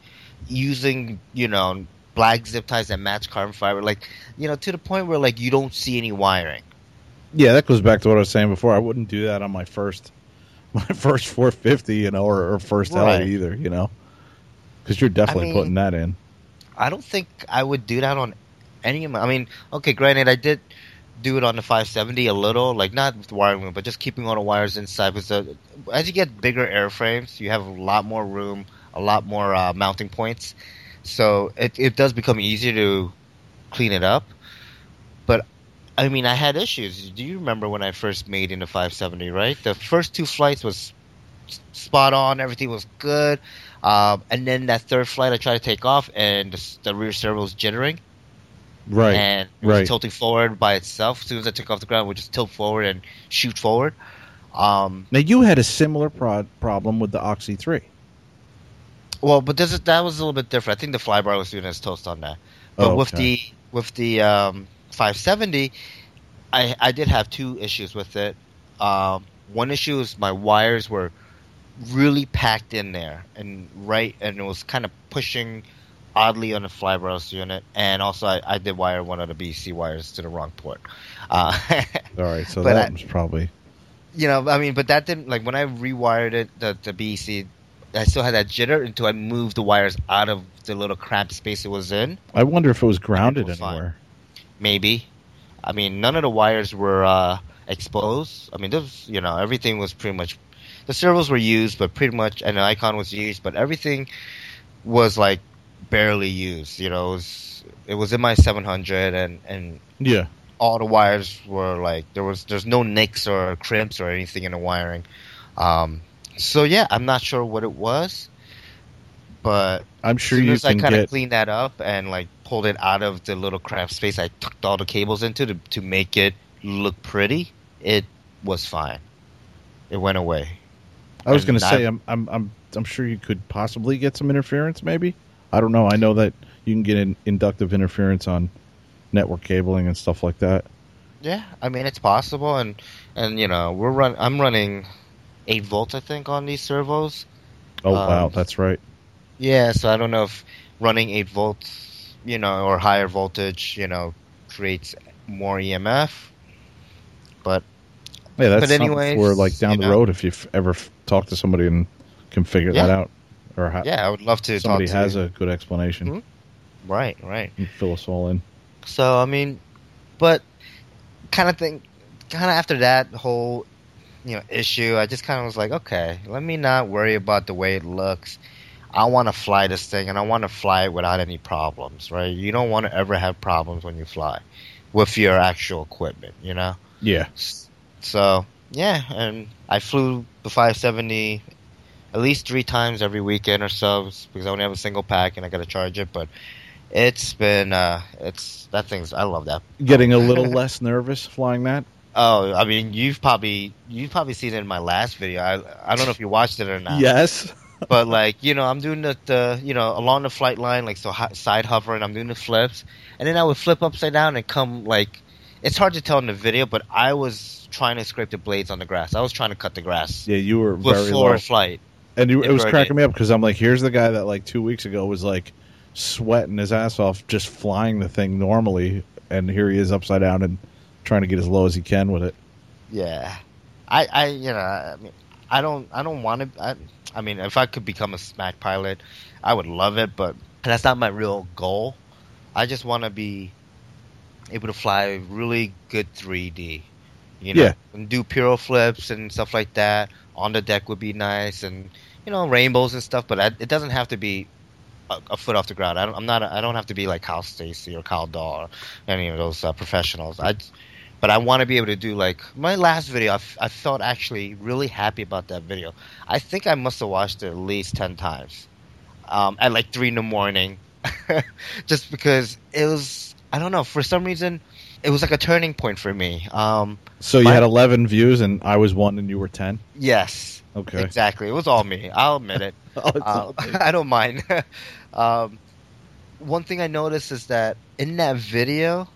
using you know black zip ties that match carbon fiber, like you know to the point where like you don't see any wiring. Yeah, that goes back to what I was saying before. I wouldn't do that on my first, [LAUGHS] my first 450, you know, or, or first Right. Either, you know, because you're definitely mean- putting that in. I don't think I would do that on any my. I mean, okay, granted, I did do it on the 570 a little, like not with wiring loom, but just keeping all the wires inside. Because as you get bigger airframes, you have a lot more room, a lot more uh, mounting points, so it it does become easier to clean it up. But I mean, I had issues. Do you remember when I first made in the 570? Right, the first two flights was spot on, everything was good. Um, and then that third flight, I tried to take off, and the, the rear servo was jittering, Right. and it was right. tilting forward by itself. As soon as I took off the ground, it would just tilt forward and shoot forward. Um, now, you had a similar pro- problem with the Oxy 3. well, but this is, that was a little bit different. I think the flybarless unit has toast on that. But Oh, with the with the um, 570, I I did have two issues with it. Um, one issue is my wires were really packed in there and right, and it was kind of pushing oddly on the flybarless unit. And also, I, I did wire one of the BC wires to the wrong port. Uh, [LAUGHS] All right, so that I- was probably. you know, I mean, but that didn't like when I rewired it, the the BC, I still had that jitter until I moved the wires out of the little cramped space it was in. I wonder if it was grounded was fine. anywhere. Maybe. I mean, none of the wires were uh, exposed. I mean, those, you know, everything was pretty much. The servos were used, but pretty much, and the icon was used, but everything was like barely used. You know, it was, it was in my 700, and and Yeah. all the wires were like there was there's no nicks or crimps or anything in the wiring. Um, so yeah, I'm not sure what it was, but I'm as sure soon you as I kind of get. cleaned that up and like pulled it out of the little craft space I tucked all the cables into to, to make it look pretty, it was fine. It went away. I was going to say, I'm, I'm, I'm, I'm sure you could possibly get some interference. Maybe I don't know. I know that you can get an inductive interference on network cabling and stuff like that. Yeah, I mean it's possible, and and you know we're run. I'm running eight volts, I think, on these servos. Oh Um, wow, that's right. Yeah, so I don't know if running eight volts, you know, or higher voltage, you know, creates more EMF. But Yeah, that's but anyways, for like down the know. road if you've ever f- talk to somebody and can figure that out, or ha- yeah, I would love to somebody talk to has you. a good explanation Mhm. right, right. and fill us all in. So I mean, but kind of think, kind of after that whole, you know, issue, I just kind of was like, okay, let me not worry about the way it looks. I want to fly this thing, and I want to fly it without any problems, right? You don't want to ever have problems when you fly with your actual equipment, you know. Yeah, So yeah, and I flew the 570 at least three times every weekend or so because I only have a single pack and I got to charge it. But it's been uh, it's that thing's I love that. getting a little less nervous flying that. Oh, I mean you've probably you've probably seen it in my last video. I I don't know if you watched it or not. Yes. [LAUGHS] but like you know i'm doing the, the you know along the flight line like so hi- side hovering i'm doing the flips and then i would flip upside down and come like it's hard to tell in the video but i was trying to scrape the blades on the grass i was trying to cut the grass Yeah, you were very before low, flight and you, it was inverted. cracking me up because I'm like, here's the guy that like two weeks ago was like sweating his ass off just flying the thing normally, and here he is upside down and trying to get as low as he can with it. yeah i i you know i mean i don't i don't want to I, I mean if i could become a smack pilot i would love it but that's not my real goal i just want to be able to fly really good 3d you know Yeah. and do piro flips and stuff like that on the deck would be nice and you know rainbows and stuff but I, it doesn't have to be a, a foot off the ground I don't, i'm not i don't have to be like kyle stacy or kyle dahl or any of those uh, professionals i but I want to be able to do like my last video. I, f- I felt actually really happy about that video. I think I must have watched it at least ten times, um, at like three in the morning, [LAUGHS] just because it was. I don't know. For some reason, it was like a turning point for me. Um, So you My- had 11 views, and I was one, and you were 10. yes, Okay. exactly. It was all me. I'll admit it. [LAUGHS] Oh, Uh. [LAUGHS] I don't mind. [LAUGHS] um, one thing I noticed is that in that video,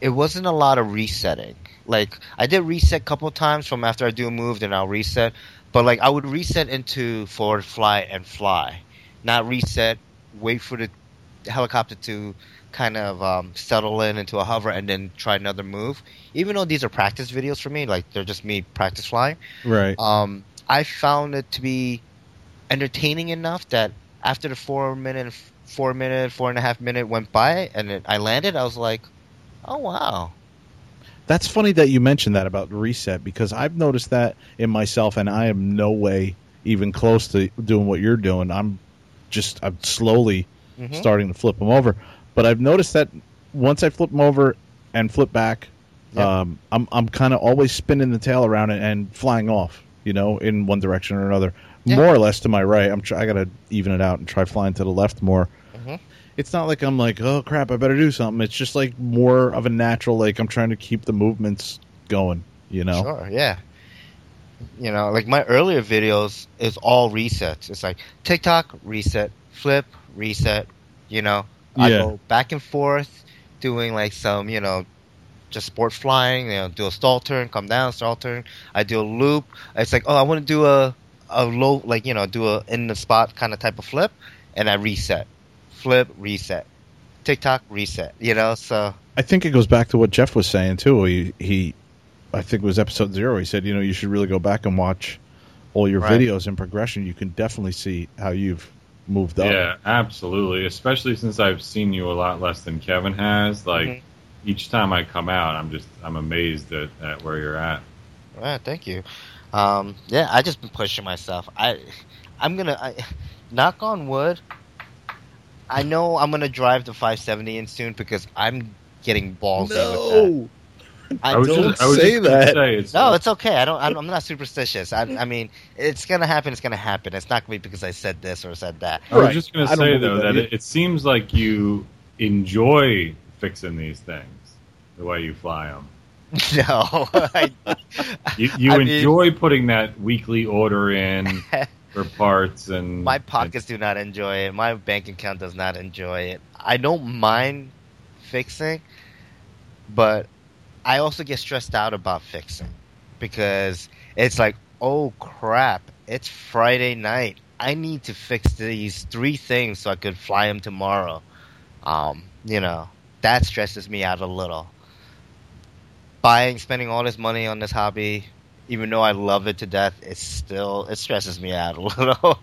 it wasn't a lot of resetting. Like I did reset a couple of times from after I do a move, then I'll reset. But like I would reset into forward fly and fly, not reset. Wait for the helicopter to kind of um, settle in into a hover and then try another move. Even though these are practice videos for me, like they're just me practice flying right. um, I found it to be entertaining enough that after the four minute, four minute, four and a half minute went by and it, I landed, I was like, oh wow, That's funny that you mentioned that about reset because I've noticed that in myself, and I am no way even close to doing what you're doing. I'm just I'm slowly Mhm. starting to flip them over, but I've noticed that once I flip them over and flip back, Yep. um, I'm I'm kind of always spinning the tail around and, and flying off, you know, in one direction or another, Yeah. more or less to my right. I'm try, I gotta even it out and try flying to the left more. Mhm. It's not like I'm like, oh crap, I better do something. It's just like more of a natural, like I'm trying to keep the movements going, you know. Sure, yeah. You know, like my earlier videos is all resets. It's like TikTok, reset, flip, reset. You know, I Yeah. go back and forth doing like some, you know, just sport flying. You know, do a stall turn, come down, stall turn. I do a loop. It's like, oh, I want to do a a low, like you know, do a in the spot kind of type of flip, and I reset, flip, reset, TikTok, reset. You know, so I think it goes back to what Jeff was saying too. He, he I think it was episode zero. He said, you know, you should really go back and watch all your Right. videos in progression, you can definitely see how you've moved up. Yeah, absolutely. Especially since I've seen you a lot less than Kevin has. Like Mhm. each time I come out, I'm just I'm amazed at, at where you're at. Right, thank you. Um, yeah, I just been pushing myself. I, I'm gonna, I, knock on wood. I know I'm gonna drive the 570 in soon because I'm getting ballsy with that. No, I, I don't just, I was say just that. Say, it's, no, it's okay. I don't. I'm, I'm not superstitious. I, I mean, it's gonna happen. It's gonna happen. It's not gonna be because I said this or said that. I was Right. just gonna I say though that that it, it seems like you enjoy fixing these things the way you fly them. [LAUGHS] No, I, [LAUGHS] You, you I mean- enjoy putting that weekly order in [LAUGHS] for parts and my pockets do not enjoy it. My bank account does not enjoy it. I don't mind fixing, but I also get stressed out about fixing because it's like, oh crap, it's Friday night. I need to fix these three things so I could fly them tomorrow. Um, you know, that stresses me out a little. Buying, spending all this money on this hobby, even though I love it to death, it still it stresses me out a [LAUGHS] little.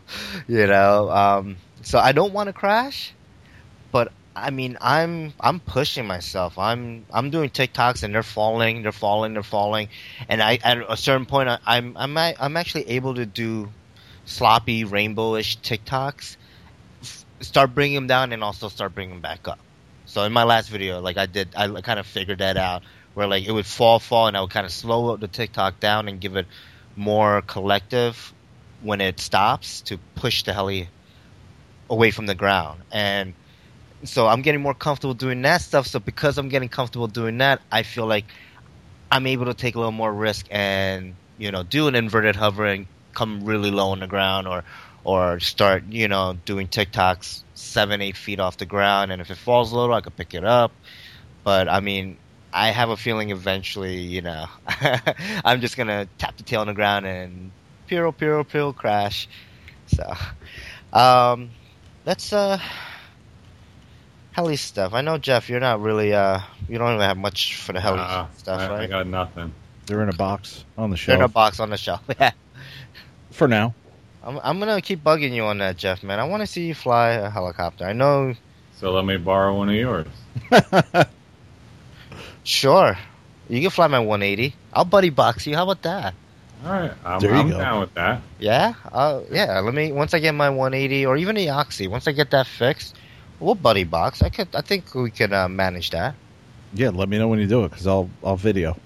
you know, um, so I don't want to crash, but I mean, I'm I'm pushing myself. I'm I'm doing TikToks and they're falling, they're falling, they're falling, and I at a certain point I, I'm I'm I'm actually able to do sloppy rainbowish TikToks, start bringing them down and also start bringing them back up. So in my last video, like I did, I kind of figured that out where like it would fall, fall, and I would kind of slow the TikTok down and give it more collective when it stops to push the heli away from the ground. And so I'm getting more comfortable doing that stuff. So because I'm getting comfortable doing that, I feel like I'm able to take a little more risk and you know do an inverted hover and come really low on the ground or or start you know doing TikToks seven eight feet off the ground and if it falls a little I could pick it up. But I mean I have a feeling eventually you know [LAUGHS] I'm just gonna tap the tail on the ground and piro piro piro crash. So um let's uh heli stuff. I know Jeff, you're not really uh you don't even have much for the heli Uh, stuff, I, I got nothing. they're in a box on the shelf. They're in a box on the shelf. [LAUGHS] Yeah. for now. I'm I'm gonna keep bugging you on that, Jeff, man. I wanna see you fly a helicopter. I know So let me borrow one of yours. [LAUGHS] sure. You can fly my one eighty. I'll buddy box you, how about that? All right, I'm, There you I'm go. down with that. Yeah? Uh yeah, let me once I get my one eighty or even the Oxy, once I get that fixed, we'll buddy box. I could I think we could uh, manage that. yeah, let me know when you do it because I'll I'll video.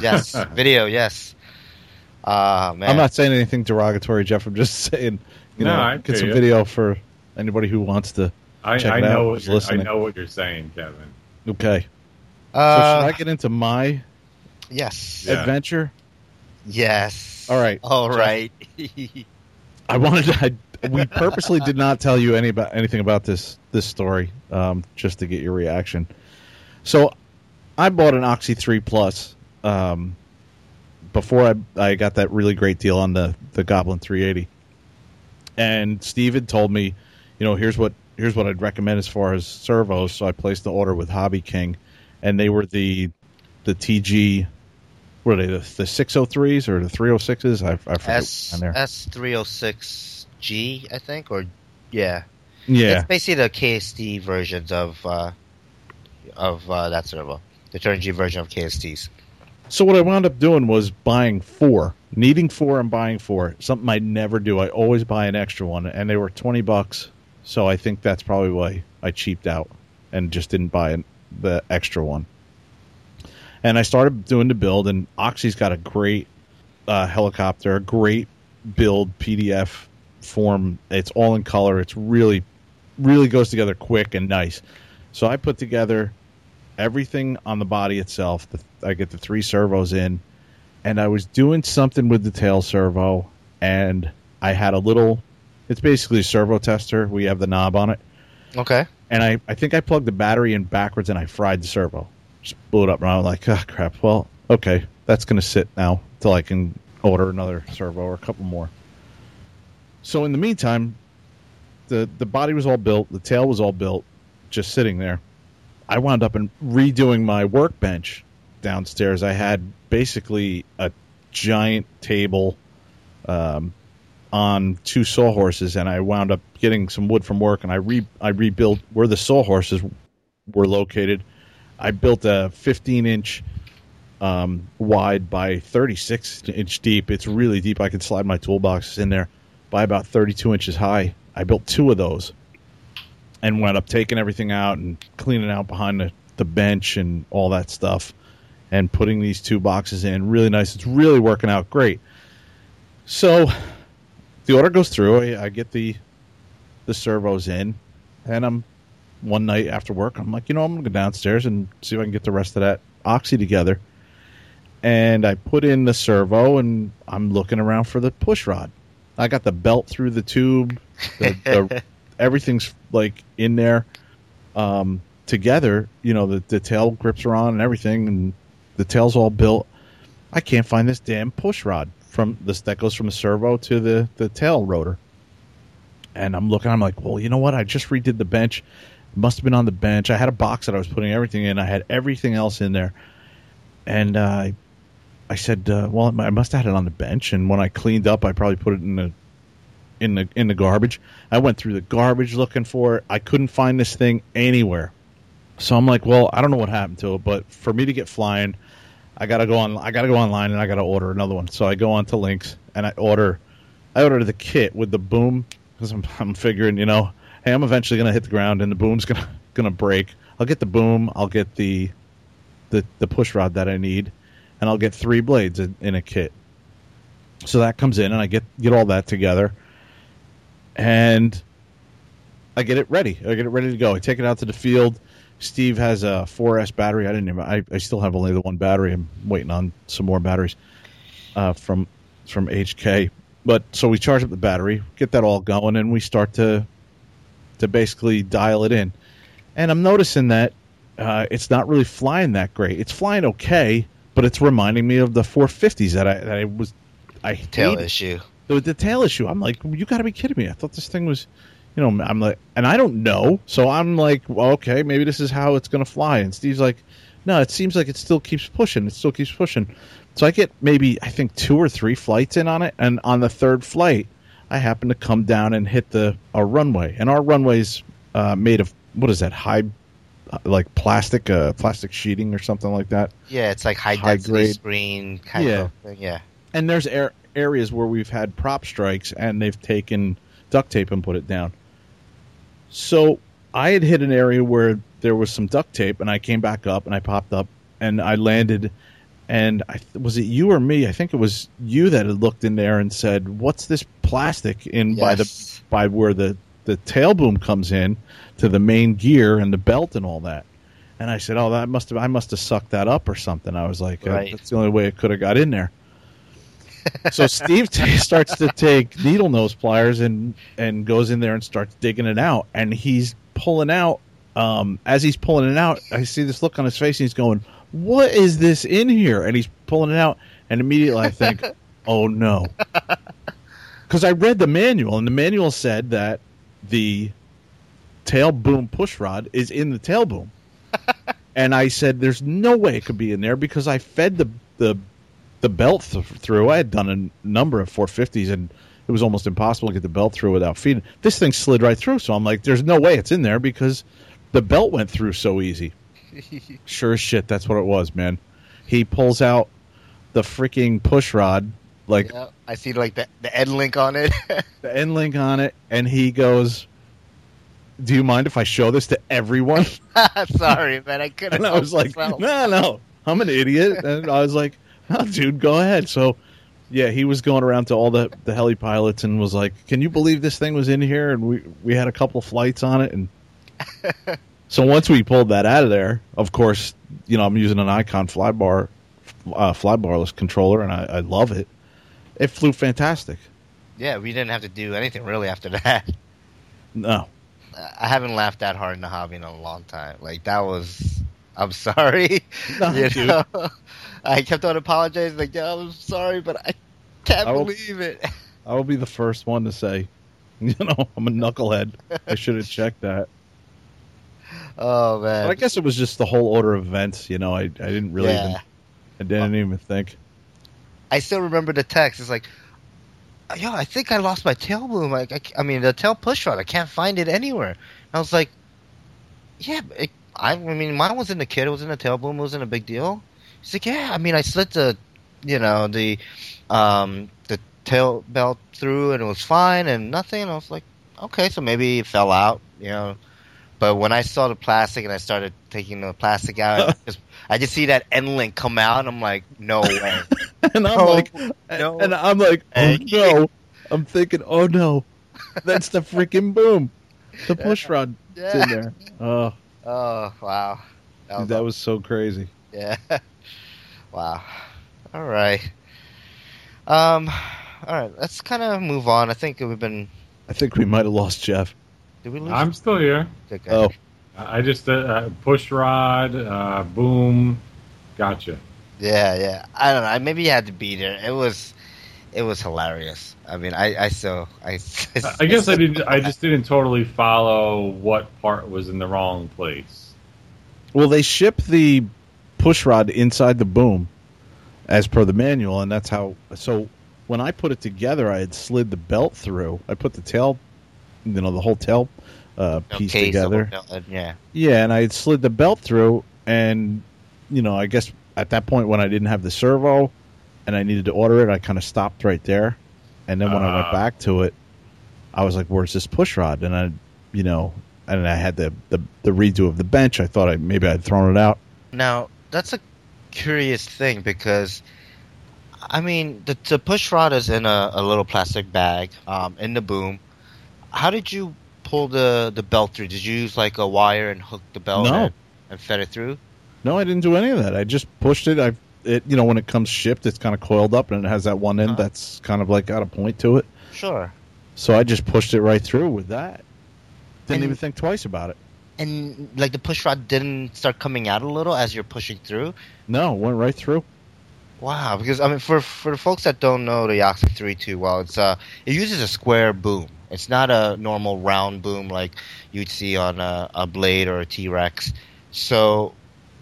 Yes. [LAUGHS] Video, yes. Uh man. I'm not saying anything derogatory, Jeff. I'm just saying, you No, know, I get some you. video for anybody who wants to. I, Check I it out, know what who's you're, I know what you're saying, Kevin. Okay, so uh, should I get into my yes. Adventure? Yes. All right. All Jeff. right. [LAUGHS] I wanted to. I, we purposely did not tell you any about anything about this this story, um, just to get your reaction. So, I bought an Oxy Three Plus um, before I I got that really great deal on the the Goblin 380, and Steve had told me, you know, here's what here's what I'd recommend as far as servos. So I placed the order with Hobby King, and they were the the TG were they the, the 603s or the 306s? I, I forget. S, S306 G, I think, or yeah. Yeah. It's basically the KST versions of uh, of uh, that servo, the Turnigy version of KSTs. So what I wound up doing was buying four, needing four and buying four. Something I never do. I always buy an extra one, and they were twenty bucks. So I think that's probably why I cheaped out and just didn't buy an, the extra one. And I started doing the build, and Oxy's got a great uh, helicopter, a great build PDF form. It's all in color. It's really, really goes together quick and nice. So I put together everything on the body itself. The, I get the three servos in, and I was doing something with the tail servo, and I had a little. It's basically a servo tester. We have the knob on it, Okay. and I, I think I plugged the battery in backwards, and I fried the servo. Just blew it up, and I was like, oh, crap. Well, okay, that's going to sit now till I can order another servo or a couple more. So in the meantime, the the body was all built, the tail was all built, just sitting there. I wound up in redoing my workbench downstairs. I had basically a giant table, um, on two sawhorses, and I wound up getting some wood from work, and I re I rebuilt where the sawhorses were located. I built a 15 inch um, wide by 36 inch deep. It's really deep. I could slide my toolboxes in there by about 32 inches high. I built two of those and went up taking everything out and cleaning out behind the, the bench and all that stuff and putting these two boxes in. Really nice. It's really working out great. So the order goes through. I, I get the the servos in, and I'm one night after work. I'm like, you know, I'm gonna go downstairs and see if I can get the rest of that oxy together. And I put in the servo, and I'm looking around for the push rod. I got the belt through the tube. The, the, [LAUGHS] everything's like in there um, together. You know, the, the tail grips are on and everything, and the tail's all built. I can't find this damn push rod from this that goes from the servo to the the tail rotor. And I'm looking. I'm like, well, you know what? I just redid the bench. It must have been on the bench. I had a box that I was putting everything in. I had everything else in there, and uh, I said, uh, well, I must have had it on the bench. And when I cleaned up, I probably put it in the in the in the garbage. I went through the garbage looking for it. I couldn't find this thing anywhere. So I'm like, well, I don't know what happened to it, but for me to get flying, I gotta go on. I gotta go online and I gotta order another one. So I go on to Lynx and I order. I order the kit with the boom because I'm, [LAUGHS] I'm figuring, you know, hey, I'm eventually gonna hit the ground and the boom's [LAUGHS] gonna gonna break. I'll get the boom. I'll get the the the push rod that I need, and I'll get three blades in, in a kit. So that comes in and I get get all that together, and I get it ready. I get it ready to go. I take it out to the field. Steve has a 4S battery. I didn't even. I, I still have only the one battery. I'm waiting on some more batteries uh, from from HK. But so we charge up the battery, get that all going, and we start to to basically dial it in. And I'm noticing that uh, it's not really flying that great. It's flying okay, but it's reminding me of the 450s that I, that I was. I Tail hated. issue. The, the tail issue. I'm like, you got to be kidding me! I thought this thing was, you know, I'm like, and I don't know, so I'm like, well, okay, maybe this is how it's going to fly. And Steve's like, no, it seems like it still keeps pushing. It still keeps pushing. So I get maybe I think two or three flights in on it, and on the third flight, I happen to come down and hit the our runway, and our runway's uh, made of what is that high, like plastic, uh, plastic sheeting or something like that. Yeah, it's like high, High density grade. screen kind Yeah. of thing. Yeah. and there's air, areas where we've had prop strikes and they've taken duct tape and put it down. So I had hit an area where there was some duct tape, and I came back up and I popped up and I landed. And I, was it you or me? I think it was you that had looked in there and said, "What's this plastic in by the by where the the tail boom comes in to the main gear and the belt and all that?" And I said, "Oh, that must have I must have sucked that up or something." I was like, uh, Right. "That's the only way it could have got in there." so Steve [LAUGHS] t- starts to take needle nose pliers and and goes in there and starts digging it out, and he's pulling out. Um, as he's pulling it out, I see this look on his face, and he's going, "What is this in here?" And he's pulling it out, and immediately I think, [LAUGHS] "Oh no," because I read the manual, and the manual said that the tail boom push rod is in the tail boom. [LAUGHS] and I said, "There's no way it could be in there because I fed the the the belt th- through. I had done a number of 450s, and it was almost impossible to get the belt through without feeding. This thing slid right through, so I'm like, "There's no way it's in there because the belt went through so easy." [LAUGHS] sure as shit, that's what it was, man. He pulls out the freaking push rod, like Yeah, I see like the the end link on it. [LAUGHS] the end link on it, and he goes, "Do you mind if I show this to everyone?" [LAUGHS] Sorry, man. I couldn't. [LAUGHS] And I was like, myself. no, no, I'm an idiot. And I was like, oh, dude, go ahead. So, yeah, he was going around to all the, the heli pilots and was like, can you believe this thing was in here? And we, we had a couple of flights on it. And so once we pulled that out of there, of course, you know, I'm using an Icon flybar, uh, flybarless controller, and I, I love it. It flew fantastic. Yeah, we didn't have to do anything really after that. No, I haven't laughed that hard in the hobby in a long time. Like that was. I'm sorry. [LAUGHS] No, [LAUGHS] you dude. know? I kept on apologizing, like, yeah, I'm sorry, but I can't I will- believe it. [LAUGHS] I will be the first one to say, you know, I'm a knucklehead. I should have checked that. Oh man. But I guess it was just the whole order of events. You know, I, I didn't really Yeah. even I didn't even think. I still remember the text. It's like, yo, I think I lost my tail boom. Like, I, I mean, the tail push rod, I can't find it anywhere. I was like, yeah, it, I, I mean, mine wasn't a kid. It was in the tail boom. It wasn't a big deal. He's like, yeah, I mean, I slit the, you know, the, um, the tail belt through and it was fine and nothing. And I was like, okay, so maybe it fell out, you know. But when I saw the plastic and I started taking the plastic out, I [LAUGHS] just, I just see that end link come out, and I'm like, no way. [LAUGHS] and I'm No, like, no. and I'm like, oh no. I'm thinking, oh no, that's the freaking boom. The push rod Yeah. in there. Oh, Oh wow, that was, that was so crazy. yeah. [LAUGHS] wow. All right. Um. All right. Let's kind of move on. I think we've been. I think we might have lost Jeff. Did we lose? I'm still here. Okay. Oh, I just uh, uh, push rod, uh, boom, gotcha. Yeah, yeah. I don't know. Maybe you had to be there. It was, it was hilarious. I mean, I, I still, I. [LAUGHS] I guess I didn't. I just didn't totally follow what part was in the wrong place. well, they ship the push rod inside the boom, as per the manual, and that's how. So when I put it together, I had slid the belt through. I put the tail, you know, the whole tail uh, piece Okay, so- together. yeah. Yeah, and I had slid the belt through, and you know, I guess at that point when I didn't have the servo, and I needed to order it, I kind of stopped right there, and then when I went Ah. back to it, I was like, "Where's this push rod?" And I, you know, and I had the the, the redo of the bench. I thought I maybe I'd thrown it out. Now that's a curious thing because, I mean, the, the push rod is in a, a little plastic bag, um, in the boom. How did you pull the the belt through? Did you use like a wire and hook the belt No. and, and fed it through? No, I didn't do any of that. I just pushed it. I, it, you know, when it comes shipped, it's kind of coiled up, and it has that one end Uh-huh. that's kind of like got a point to it. Sure. So I just pushed it right through with that. Didn't And- even think twice about it. And like the push rod didn't start coming out a little as you're pushing through. No, went right through. Wow, because I mean, for for the folks that don't know the Oxy three too well, it's uh, it uses a square boom. It's not a normal round boom like you'd see on a, a Blade or a T Rex. So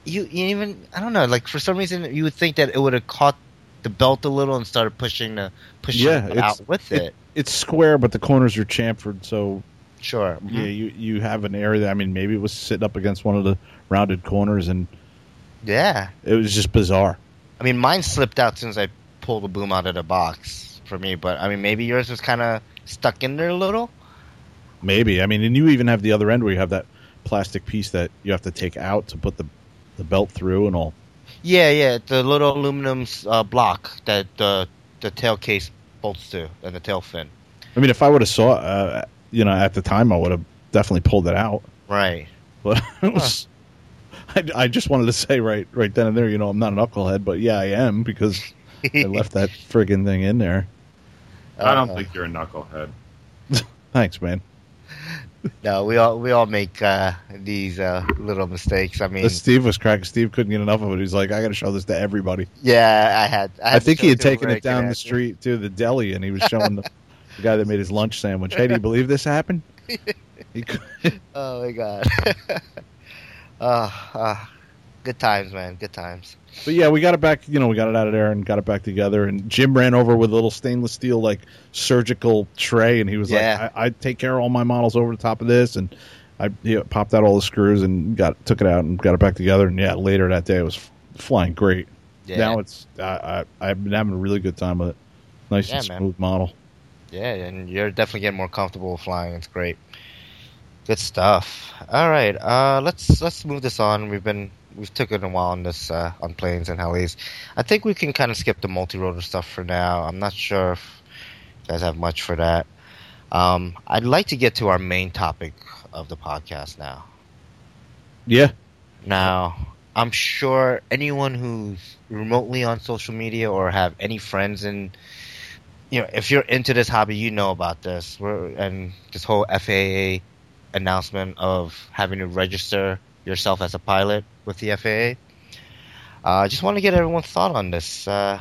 you, you even I don't know, like for some reason you would think that it would have caught the belt a little and started pushing the pushing Yeah, it out with it- it. It's square, but the corners are chamfered, so Sure. yeah, mm-hmm. you you have an area. That, I mean, maybe it was sitting up against one of the rounded corners, and Yeah. it was just bizarre. I mean, mine slipped out as soon as I pulled the boom out of the box for me, but I mean, maybe yours was kind of stuck in there a little. Maybe I mean, and you even have the other end where you have that plastic piece that you have to take out to put the the belt through and all. Yeah, yeah, the little aluminum uh, block that the the tail case bolts to and the tail fin. I mean, if I would have saw, uh, you know, at the time, I would have definitely pulled it out. Right. [LAUGHS] But it was, I, I just wanted to say right right then and there, you know, I'm not a knucklehead, but yeah, I am because I left that [LAUGHS] friggin' thing in there. I don't Uh, think you're a knucklehead. [LAUGHS] Thanks, man. No, we all we all make uh, these uh, little mistakes. I mean, Steve was cracking. Steve couldn't get enough of it. He's like, I got to show this to everybody. yeah, I had. I, I, think he had taken it down the street to the deli, and he was showing the, the [LAUGHS] guy that made his lunch sandwich. Hey, do you believe this happened? He [LAUGHS] Oh my god. uh, uh, good times, man. Good times. But yeah, we got it back. You know, we got it out of there and got it back together. And Jim ran over with a little stainless steel like surgical tray, and he was Yeah. like, I, "I take care of all my models over the top of this." And I he popped out all the screws and got took it out and got it back together. And yeah, later that day it was flying great. Yeah. Now it's I, I I've been having a really good time with it. Nice Yeah, and man. smooth model. Yeah, and you're definitely getting more comfortable flying. It's great. Good stuff. All right, uh, let's let's move this on. We've been we've taken a while on this uh, on planes and helis. I think we can kind of skip the multi-rotor stuff for now. I'm not sure if you guys have much for that. Um, I'd like to get to our main topic of the podcast now. Yeah, Now, I'm sure anyone who's remotely on social media or have any friends in, you know, if you're into this hobby, you know about this. We're, and this whole FAA announcement of having to register yourself as a pilot with the FAA. I uh, just want to get everyone's thought on this. Uh,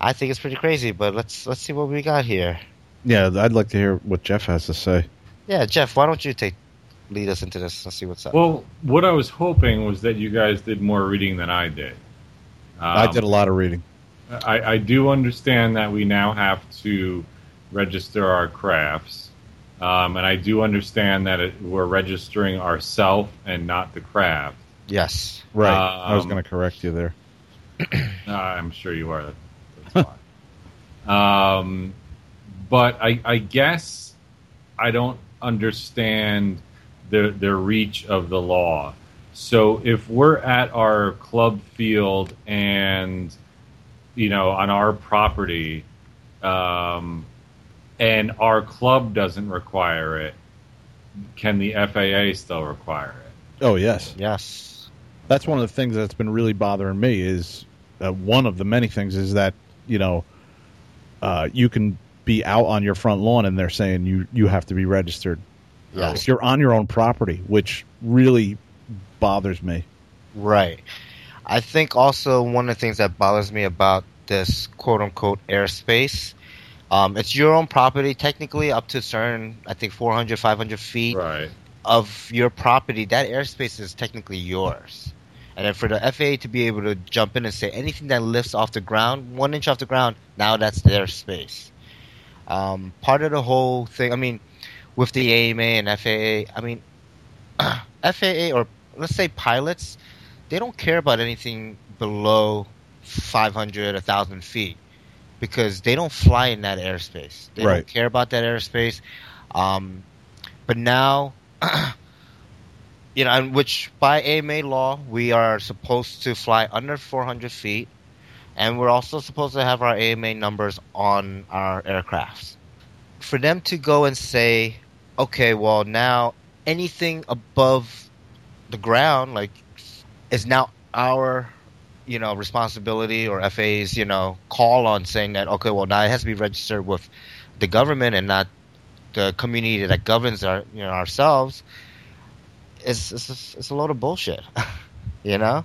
I think it's pretty crazy, but let's let's see what we got here. yeah. I'd like to hear what Jeff has to say. Yeah, Jeff, why don't you take lead us into this? Let's see what's up. Well, what I was hoping was that you guys did more reading than I did. I Um, did a lot of reading. I, I do understand that we now have to register our crafts. Um, and I do understand that it, we're registering ourself and not the craft. Yes. Right. I was Um, going to correct you there. [CLEARS THROAT] I'm sure you are. That's fine. Um, but I, I guess I don't understand the the reach of the law. So if we're at our club field and you know on our property, um, and our club doesn't require it, can the FAA still require it? Oh, yes. Yes. That's one of the things that's been really bothering me is uh, one of the many things is that, you know, uh, you can be out on your front lawn and they're saying you, you have to be registered. Yes. You're on your own property, which really bothers me. Right. I think also one of the things that bothers me about this quote unquote airspace, um, it's your own property, technically up to certain, I think 400, 500 feet Right. of your property. That airspace is technically yours. And then for the FAA to be able to jump in and say anything that lifts off the ground, one inch off the ground, now that's their space. Um, part of the whole thing, I mean, with the AMA and FAA, I mean, [CLEARS THROAT] FAA or let's say pilots, they don't care about anything below 500, 1,000 feet because they don't fly in that airspace. They Right. don't care about that airspace. Um, but now, [CLEARS THROAT] you know, and which by AMA law, we are supposed to fly under 400 feet, and we're also supposed to have our AMA numbers on our aircrafts. For them to go and say, okay, well, now anything above the ground, like, is now our, you know, responsibility or FAA's, you know, call on saying that, okay, well, now it has to be registered with the government and not the community that governs our, you know, ourselves. It's, it's, it's a load of bullshit, [LAUGHS] you know?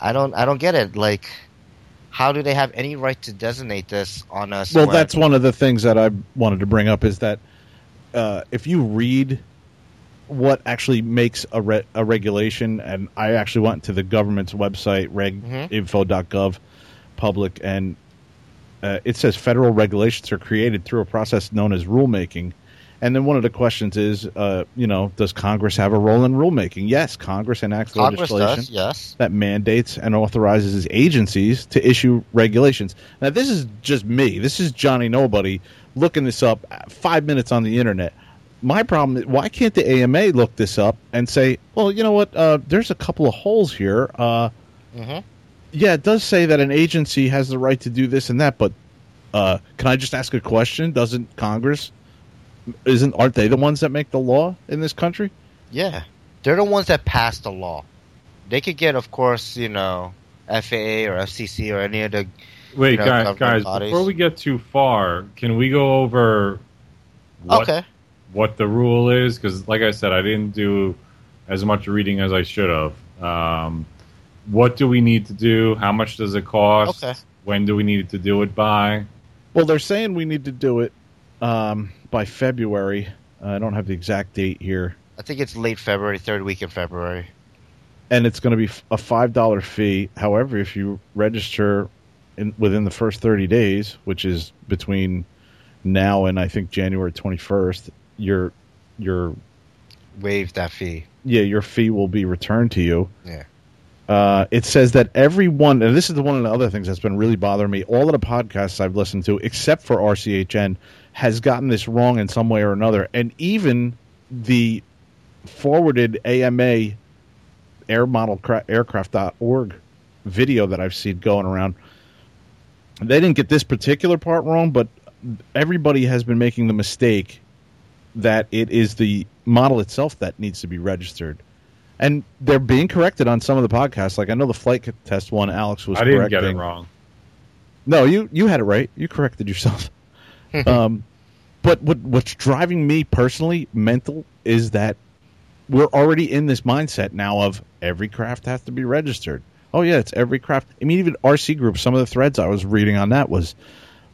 I don't, I don't get it. Like, how do they have any right to designate this on us? Well, that's one of the things that I wanted to bring up is that uh, if you read what actually makes a, re- a regulation, and I actually went to the government's website, reginfo.gov, public, and uh, it says federal regulations are created through a process known as rulemaking. And then one of the questions is, uh, you know, does Congress have a role in rulemaking? Yes, Congress enacts Congress legislation does, yes. that mandates and authorizes agencies to issue regulations. Now, this is just me. This is Johnny Nobody looking this up five minutes on the internet. My problem is, why can't the AMA look this up and say, well, you know what? Uh, there's a couple of holes here. Uh, hmm yeah, it does say that an agency has the right to do this and that, but uh, can I just ask a question? Doesn't Congress? Isn't aren't they the ones that make the law in this country? Yeah, they're the ones that pass the law. They could get, of course, you know, FAA or FCC or any of the. Wait, you know, guys, guys, bodies. before we get too far, can we go over what, Okay. what the rule is? Because, like I said, I didn't do as much reading as I should have. Um, what do we need to do? How much does it cost? Okay. When do we need to do it by? Well, they're saying we need to do it um, by February. I don't have the exact date here, I think it's late February, third week in February. and it's going to be a five dollar fee. However, if you register in, within the first thirty days, which is between now and I think January twenty first, your your Waive that fee. yeah your fee will be returned to you. Yeah. Uh, it says that everyone, and this is the one of the other things that's been really bothering me. All of the podcasts I've listened to, except for RCHN, has gotten this wrong in some way or another. And even the forwarded AMA air model cra- aircraft.org video that I've seen going around, they didn't get this particular part wrong, but everybody has been making the mistake that it is the model itself that needs to be registered and they're being corrected on some of the podcasts. Like I know the Flite Test one, Alex was I didn't correcting. get it wrong. No, you you had it right. You corrected yourself. [LAUGHS] um, but what what's driving me personally mental is that we're already in this mindset now of every craft has to be registered. Oh yeah, it's every craft. I mean, even RC Group. Some of the threads I was reading on that was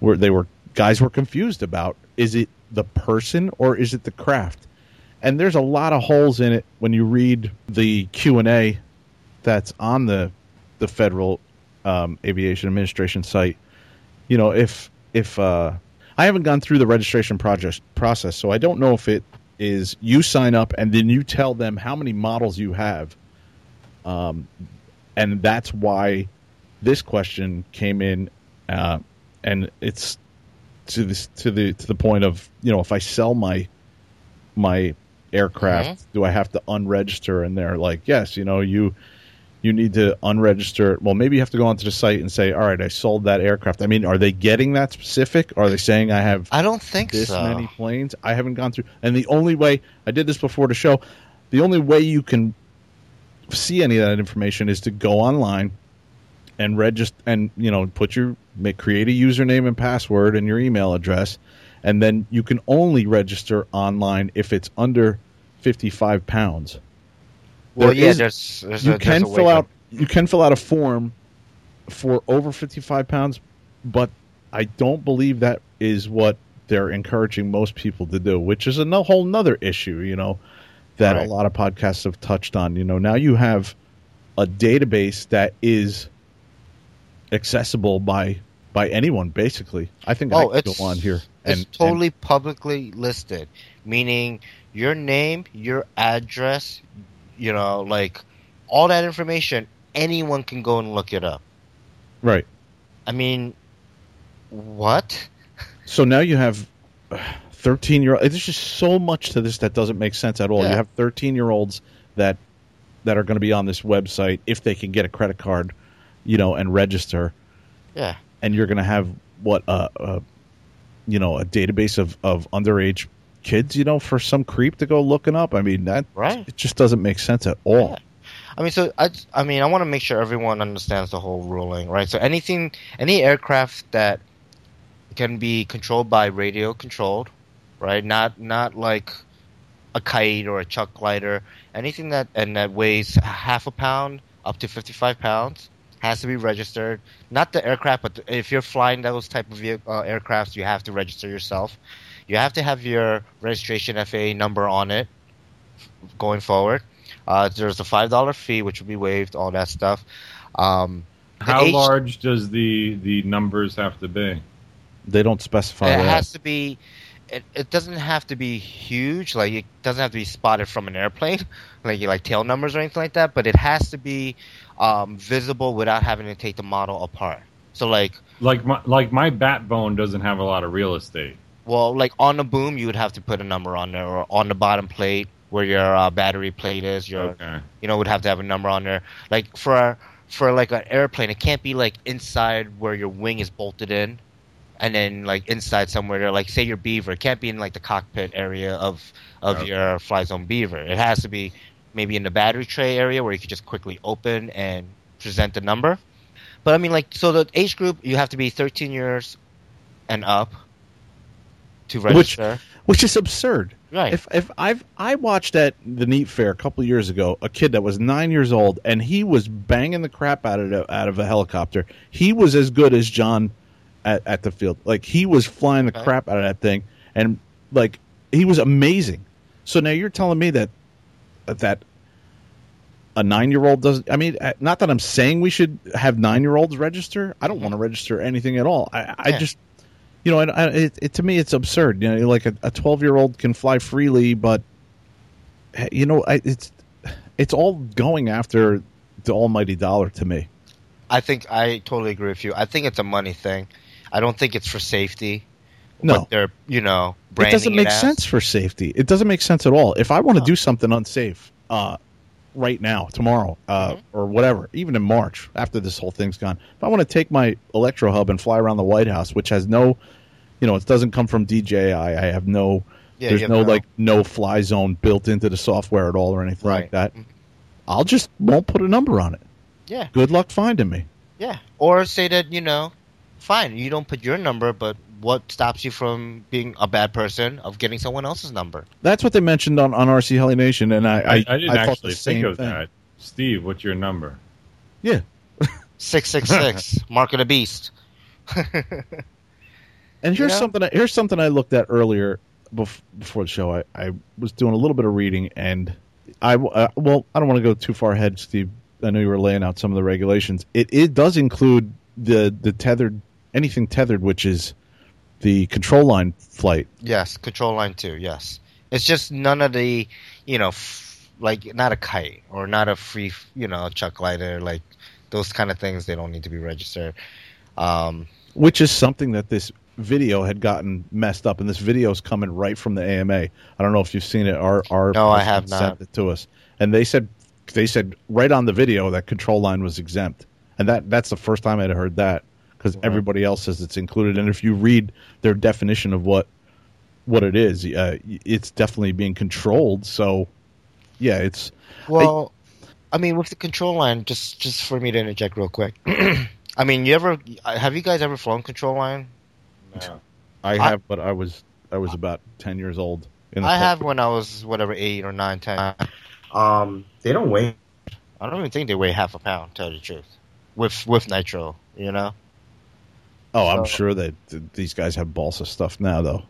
where they were guys were confused about is it the person or is it the craft? and there's a lot of holes in it when you read the Q and A that's on the the Federal um, Aviation Administration site. You know, if if uh, I haven't gone through the registration project process, so I don't know if it is you sign up and then you tell them how many models you have. Um, and that's why this question came in, uh, and it's to this to the to the point of you know if I sell my my aircraft, do I have to unregister? And they're like, yes, you know you you need to unregister. Well, maybe you have to go onto the site and say, all right, I sold that aircraft. I mean, are they getting that specific? Are they saying I have I don't think this so. many planes? I haven't gone through. And the only way I did this before the show, the only way you can see any of that information is to go online and register and you know put your make create a username and password and your email address and then you can only register online if it's under 55 pounds well, There yeah, is- there's, there's you a, can fill out you can fill out a form for over 55 pounds but i don't believe that is what they're encouraging most people to do which is a no, whole nother issue you know that Right. a lot of podcasts have touched on you know. Now you have a database that is accessible by by anyone basically. I think Oh, i it's go on here It's and totally publicly listed, meaning your name, your address, you know, like all that information. Anyone can go and look it up. right I mean, what? So now you have 13 year old. There's just so much to this that doesn't make sense at all. Yeah. You have 13 year olds that that are going to be on this website if they can get a credit card, you know, and register. Yeah. And you're going to have what a, a you know a database of of underage kids, you know, for some creep to go looking up. I mean that Right. it just doesn't make sense at all. Yeah. I mean, so I, I mean, I want to make sure everyone understands the whole ruling, right? So anything, any aircraft that can be controlled by radio controlled, right? Not not like a kite or a chuck glider. Anything that and that weighs half a pound up to fifty five pounds has to be registered. Not the aircraft, but the, if you're flying those type of vehi- uh, aircrafts, you have to register yourself. You have to have your registration FAA number on it going forward. Uh, there's a five dollar fee which will be waived, all that stuff. Um, How H- large does the the numbers have to be? They don't specify it that. has to be. It, it doesn't have to be huge. Like it doesn't have to be spotted from an airplane, [LAUGHS] like like tail numbers or anything like that. But it has to be um, visible without having to take the model apart. So like, Like my like my backbone doesn't have a lot of real estate. Well, like on the boom, you would have to put a number on there, or on the bottom plate where your uh, battery plate is. Your Okay. you know would have to have a number on there. Like for for like an airplane, it can't be like inside where your wing is bolted in, and then like inside somewhere there. Like say your Beaver, it can't be in like the cockpit area of of Okay. your Fly Zone Beaver. It has to be maybe in the battery tray area where you could just quickly open and present the number. But I mean, like so the age group you have to be 13 years and up to Which- register. which is absurd. right. If if I've I watched at the Neat Fair a couple years ago a kid that was nine years old and he was banging the crap out of the, out of a helicopter. He was as good as John at, at the field. Like he was flying the Okay. crap out of that thing, and like he was amazing. So now you're telling me that that a nine year old doesn't. I mean, uh, not that I'm saying we should have nine year olds register. I don't want to register anything at all. I, I Mm-hmm. Yeah. just you know, I, I, it, it to me it's absurd. You know, like a twelve year old can fly freely, but eh, you know, I, it's it's all going after the almighty dollar to me. I think I totally agree with you. I think it's a money thing. I don't think it's for safety. No. They're you know It doesn't make as. sense for safety. It doesn't make sense at all. If I want to No. do something unsafe, uh, right now, tomorrow, uh, Mhm. or whatever, even in March after this whole thing's gone, if I want to take my Electro Hub and fly around the White House, which has no, you know, it doesn't come from DJI. I have no, Yeah, there's no like no fly zone built into the software at all or anything like Right. that. Mhm. I'll just won't put a number on it. Yeah, Good luck finding me. yeah. Or say that you know, fine, you don't put your number, but what stops you from being a bad person of getting someone else's number? That's what they mentioned on, on RC Heli Nation, and I, I, I, I didn't thought actually the same think of thing. that. Steve, what's your number? Yeah, [LAUGHS] Six six six, [LAUGHS] mark of the beast. [LAUGHS] And here's know? something. I, here's something I looked at earlier bef- before the show. I, I was doing a little bit of reading, and I uh, well, I don't want to go too far ahead, Steve. I know you were laying out some of the regulations. It it does include the the tethered anything tethered, which is the control line flight. Yes, control line two. Yes, it's just none of the, you know, f- like not a kite or not a free, you know, chuck glider, like those kind of things. They don't need to be registered. Um, which is something that this video had gotten messed up, and this video is coming right from the AMA. I don't know if you've seen it. Our our No, I have not. sent it to us, and they said they said right on the video that control line was exempt, and that that's the first time I'd heard that because Right. everybody else says it's included, and if you read their definition of what what it is, uh, it's definitely being controlled. So, yeah, it's well, I mean, with the control line, just just for me to interject real quick. [CLEARS THROAT] I mean, you ever have you guys ever flown control line? No. I I- have, but I was I was about ten years old. In the I car. have when I was whatever eight or nine, ten. Um, they don't weigh. I don't even think they weigh half a pound. Tell you the truth, with with nitro, you know. Oh, I'm So- sure that th- these guys have balsa stuff now, though.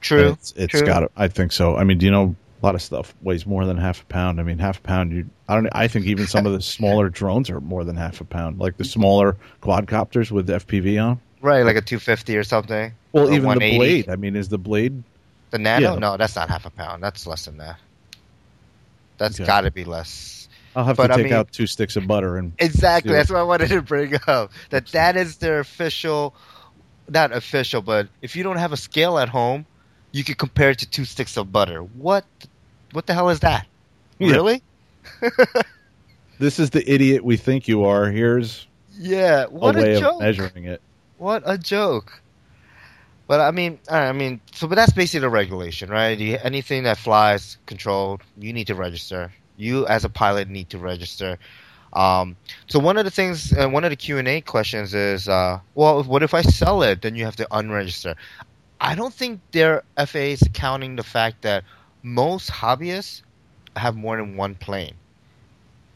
True. It's, it's true. got. I think so. I mean, do you know a lot of stuff weighs more than half a pound? I mean, half a pound. You. I don't. I think even some of the [LAUGHS] smaller drones are more than half a pound. Like the smaller quadcopters with FPV on. Right, like a 250 or something. Well, Or even the blade. I mean, is the blade? The nano? Yeah. No, that's not half a pound. That's less than that. That's Okay. got to be less. I'll have But to I take mean- out two sticks of butter and. Exactly. That's what I wanted to bring up. That that is their official, not official, but if you don't have a scale at home, you could compare it to two sticks of butter. What, what the hell is that? Yeah. Really? [LAUGHS] This is the idiot we think you are. Here's Yeah. a What a, way joke. of measuring it. What a joke. But I mean, I I mean, so but that's basically the regulation, right? You, anything that flies controlled, you need to register. You as a pilot need to register. Um, so one of the things, uh, one of the Q and A questions is, uh, well, what if I sell it? Then you have to unregister. I don't think their FAA is accounting the fact that most hobbyists have more than one plane.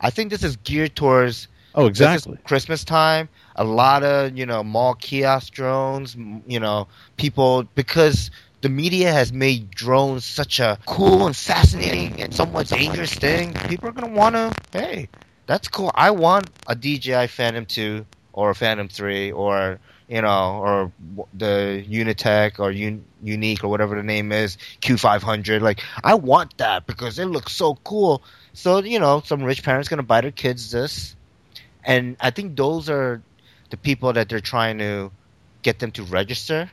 I think this is geared towards Oh, exactly. Christmas time, a lot of you know mall kiosk drones. You know, people because the media has made drones such a cool and fascinating and somewhat dangerous thing. People are gonna want to. Hey, that's cool. I want a DJI Phantom two or a Phantom three or you know or the Unitech or Un- Yuneec or whatever the name is Q five hundred. Like I want that because it looks so cool. So you know, some rich parents gonna buy their kids this and I think those are the people that they're trying to get them to register.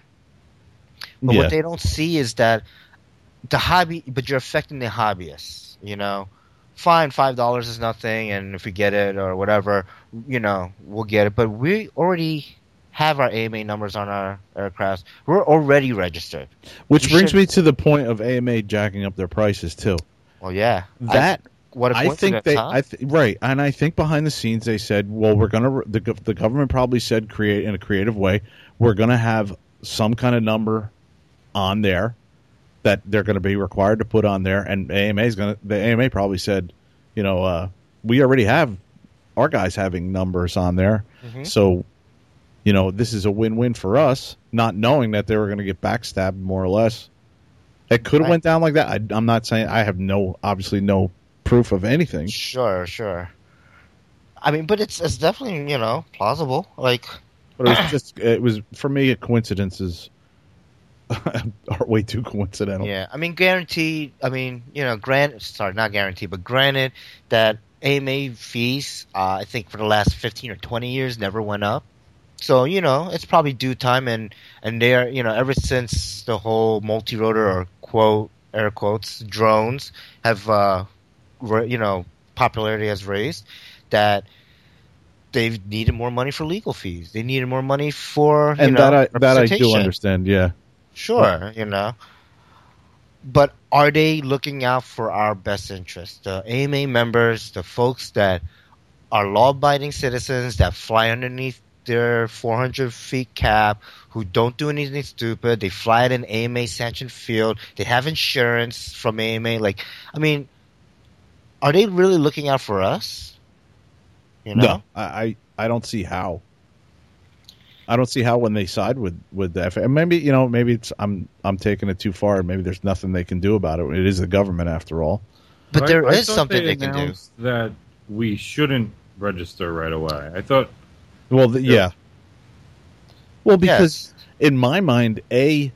But Yeah. what they don't see is that the hobby, but you're affecting the hobbyists. You know, fine, five dollars is nothing, and if we get it or whatever, you know, we'll get it. But we already have our AMA numbers on our aircrafts. We're already registered. Which we brings should- me to the point of AMA jacking up their prices too. Well, yeah, I- That what I think they, huh? I th- right, and I think behind the scenes they said, well, we're gonna the the government probably said create in a creative way, we're gonna have some kind of number on there that they're going to be required to put on there, and AMA is going to the AMA probably said, you know, uh, we already have our guys having numbers on there, Mhm. so you know this is a win-win for us, not knowing that they were going to get backstabbed more or less. It could have Right. went down like that. I, I'm not saying I have no, obviously no proof of anything. Sure, sure. I mean, but it's it's definitely you know plausible. Like But it was just it was for me coincidences [LAUGHS] are way too coincidental. Yeah, I mean, guaranteed. I mean, you know, grant. Sorry, not guaranteed, but granted that AMA fees, uh, I think for the last fifteen or twenty years, never went up. So you know, it's probably due time, and and they're you know, ever since the whole multi-rotor or quote air quotes drones have uh, ra- you know, popularity has raised, that they've needed more money for legal fees. They needed more money for you and know, that I that I do understand. Yeah, Sure, you know. But are they looking out for our best interest? The AMA members, the folks that are law abiding citizens that fly underneath their 400 feet cap, who don't do anything stupid, they fly at an AMA sanctioned field, they have insurance from AMA. Like, I mean, are they really looking out for us? You know? no, I, I I don't see how. I don't see how when they side with with the FAA. Maybe you know, maybe it's I'm I'm taking it too far. Maybe there's nothing they can do about it. It is the government after all. But I- there I is thought something they, they can do. That we shouldn't register right away. I thought Well, the, Yeah. yeah, Well, because in my mind, a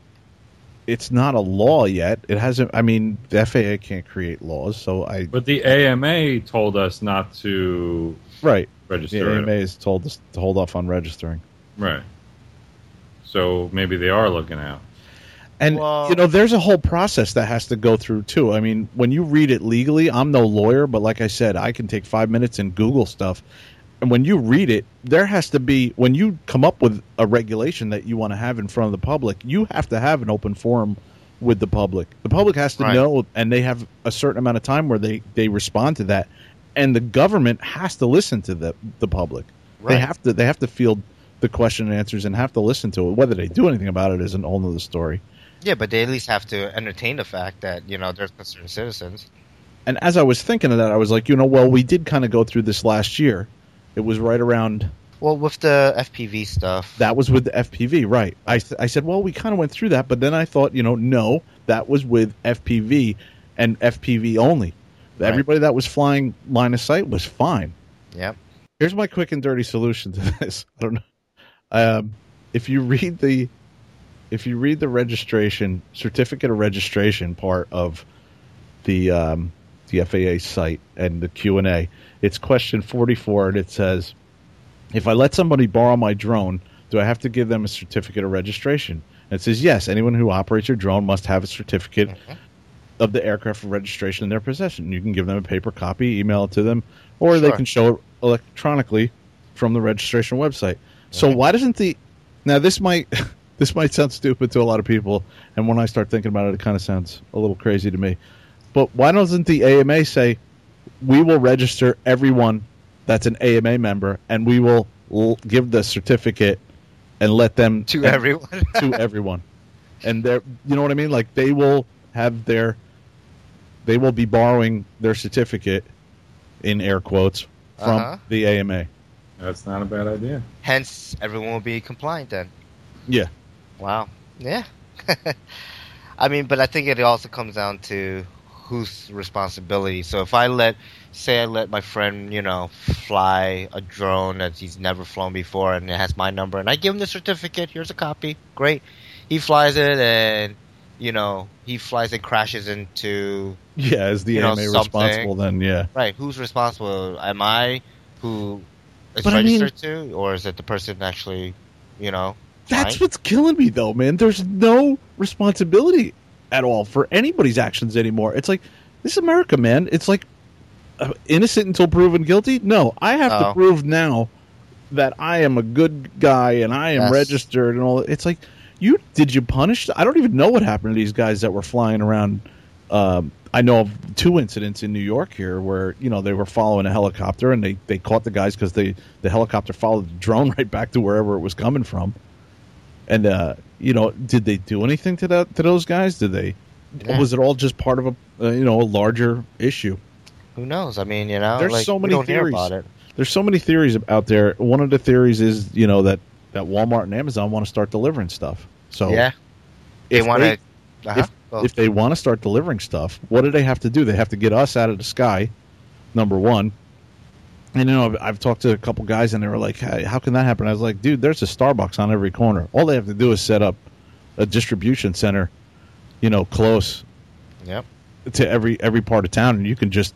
it's not a law yet. It hasn't. I mean, the FAA can't create laws, so I But the AMA told us not to right. The register. it. AMA has told us to hold off on registering. Right. So maybe they are looking out. And Well- you know, there's a whole process that has to go through too. I mean, when you read it legally, I'm no lawyer, but like I said, I can take five minutes and Google stuff. And when you read it, there has to be when you come up with a regulation that you want to have in front of the public, you have to have an open forum with the public. The public has to Right. know, and they have a certain amount of time where they they respond to that, and the government has to listen to the the public. They have to they have to field the question and answers and have to listen to it. Whether they do anything about it is an whole other story. Yeah, but they at least have to entertain the fact that you know they're concerned citizens. And as I was thinking of that, I was like, you know, well, we did kind of go through this last year. It was right around Well, with the FPV stuff, that was with the FPV, right? I I said, well, we kind of went through that, but then I thought, you know, no, that was with FPV and FPV only. Right. Everybody that was flying line of sight was fine. Yep. Here's my quick and dirty solution to [LAUGHS] this. I don't know. Um, if you read the if you read the registration certificate of registration part of the um, the FAA site and the Q and A, it's question 44, and it says, "If I let somebody borrow my drone, do I have to give them a certificate of registration?" And it says, "Yes. Anyone who operates your drone must have a certificate Mhm. Of the aircraft registration in their possession. You can give them a paper copy, email it to them, or they can show it electronically from the registration website. So why doesn't the now this might [LAUGHS] this might sound stupid to a lot of people, and when I start thinking about it, it kind of sounds a little crazy to me. But why doesn't the AMA say we will register everyone that's an AMA member, and we will l- give the certificate and let them to everyone. to [LAUGHS] everyone, and they're you know what I mean? Like they will have their they will be borrowing their certificate in air quotes from Uh-huh. the AMA. That's not a bad idea. Hence, everyone will be compliant then. Yeah. Wow. Yeah. [LAUGHS] I mean, but I think it also comes down to whose responsibility. So if I let, say, I let my friend, you know, fly a drone that he's never flown before, and it has my number, and I give him the certificate. Here's a copy. Great. He flies it, and you know, he flies and crashes into Yeah, is the You know, AMA something. responsible, then yeah. Right. Who's responsible? Am I who is But I mean- registered to, or is it the person actually, you know? That's flying? what's killing me, though, man. There's no responsibility at all for anybody's actions anymore. It's like this is America, man. It's like uh, innocent until proven guilty. No, I have to Oh. prove now that I am a good guy and I am Yes. registered and all. It's like you did you punish? I don't even know what happened to these guys that were flying around. Um, I know of two incidents in New York here where you know they were following a helicopter and they, they caught the guys because they the helicopter followed the drone [LAUGHS] right back to wherever it was coming from. And uh, you know, did they do anything to that to those guys? Did they? Yeah. Was it all just part of a uh, you know a larger issue? Who knows? I mean, you know, There's like, so many theories. about it. There's so many theories out there. One of the theories is you know that that Walmart and Amazon want to start delivering stuff. So yeah, they if want to. Uh-huh. if- Well, if they want to start delivering stuff, what do they have to do? They have to get us out of the sky, number one. And you know, I've, I've talked to a couple guys, and they were like, hey, "How can that happen?" I was like, "Dude, there's a Starbucks on every corner. All they have to do is set up a distribution center, you know, close yep. to every every part of town, and you can just."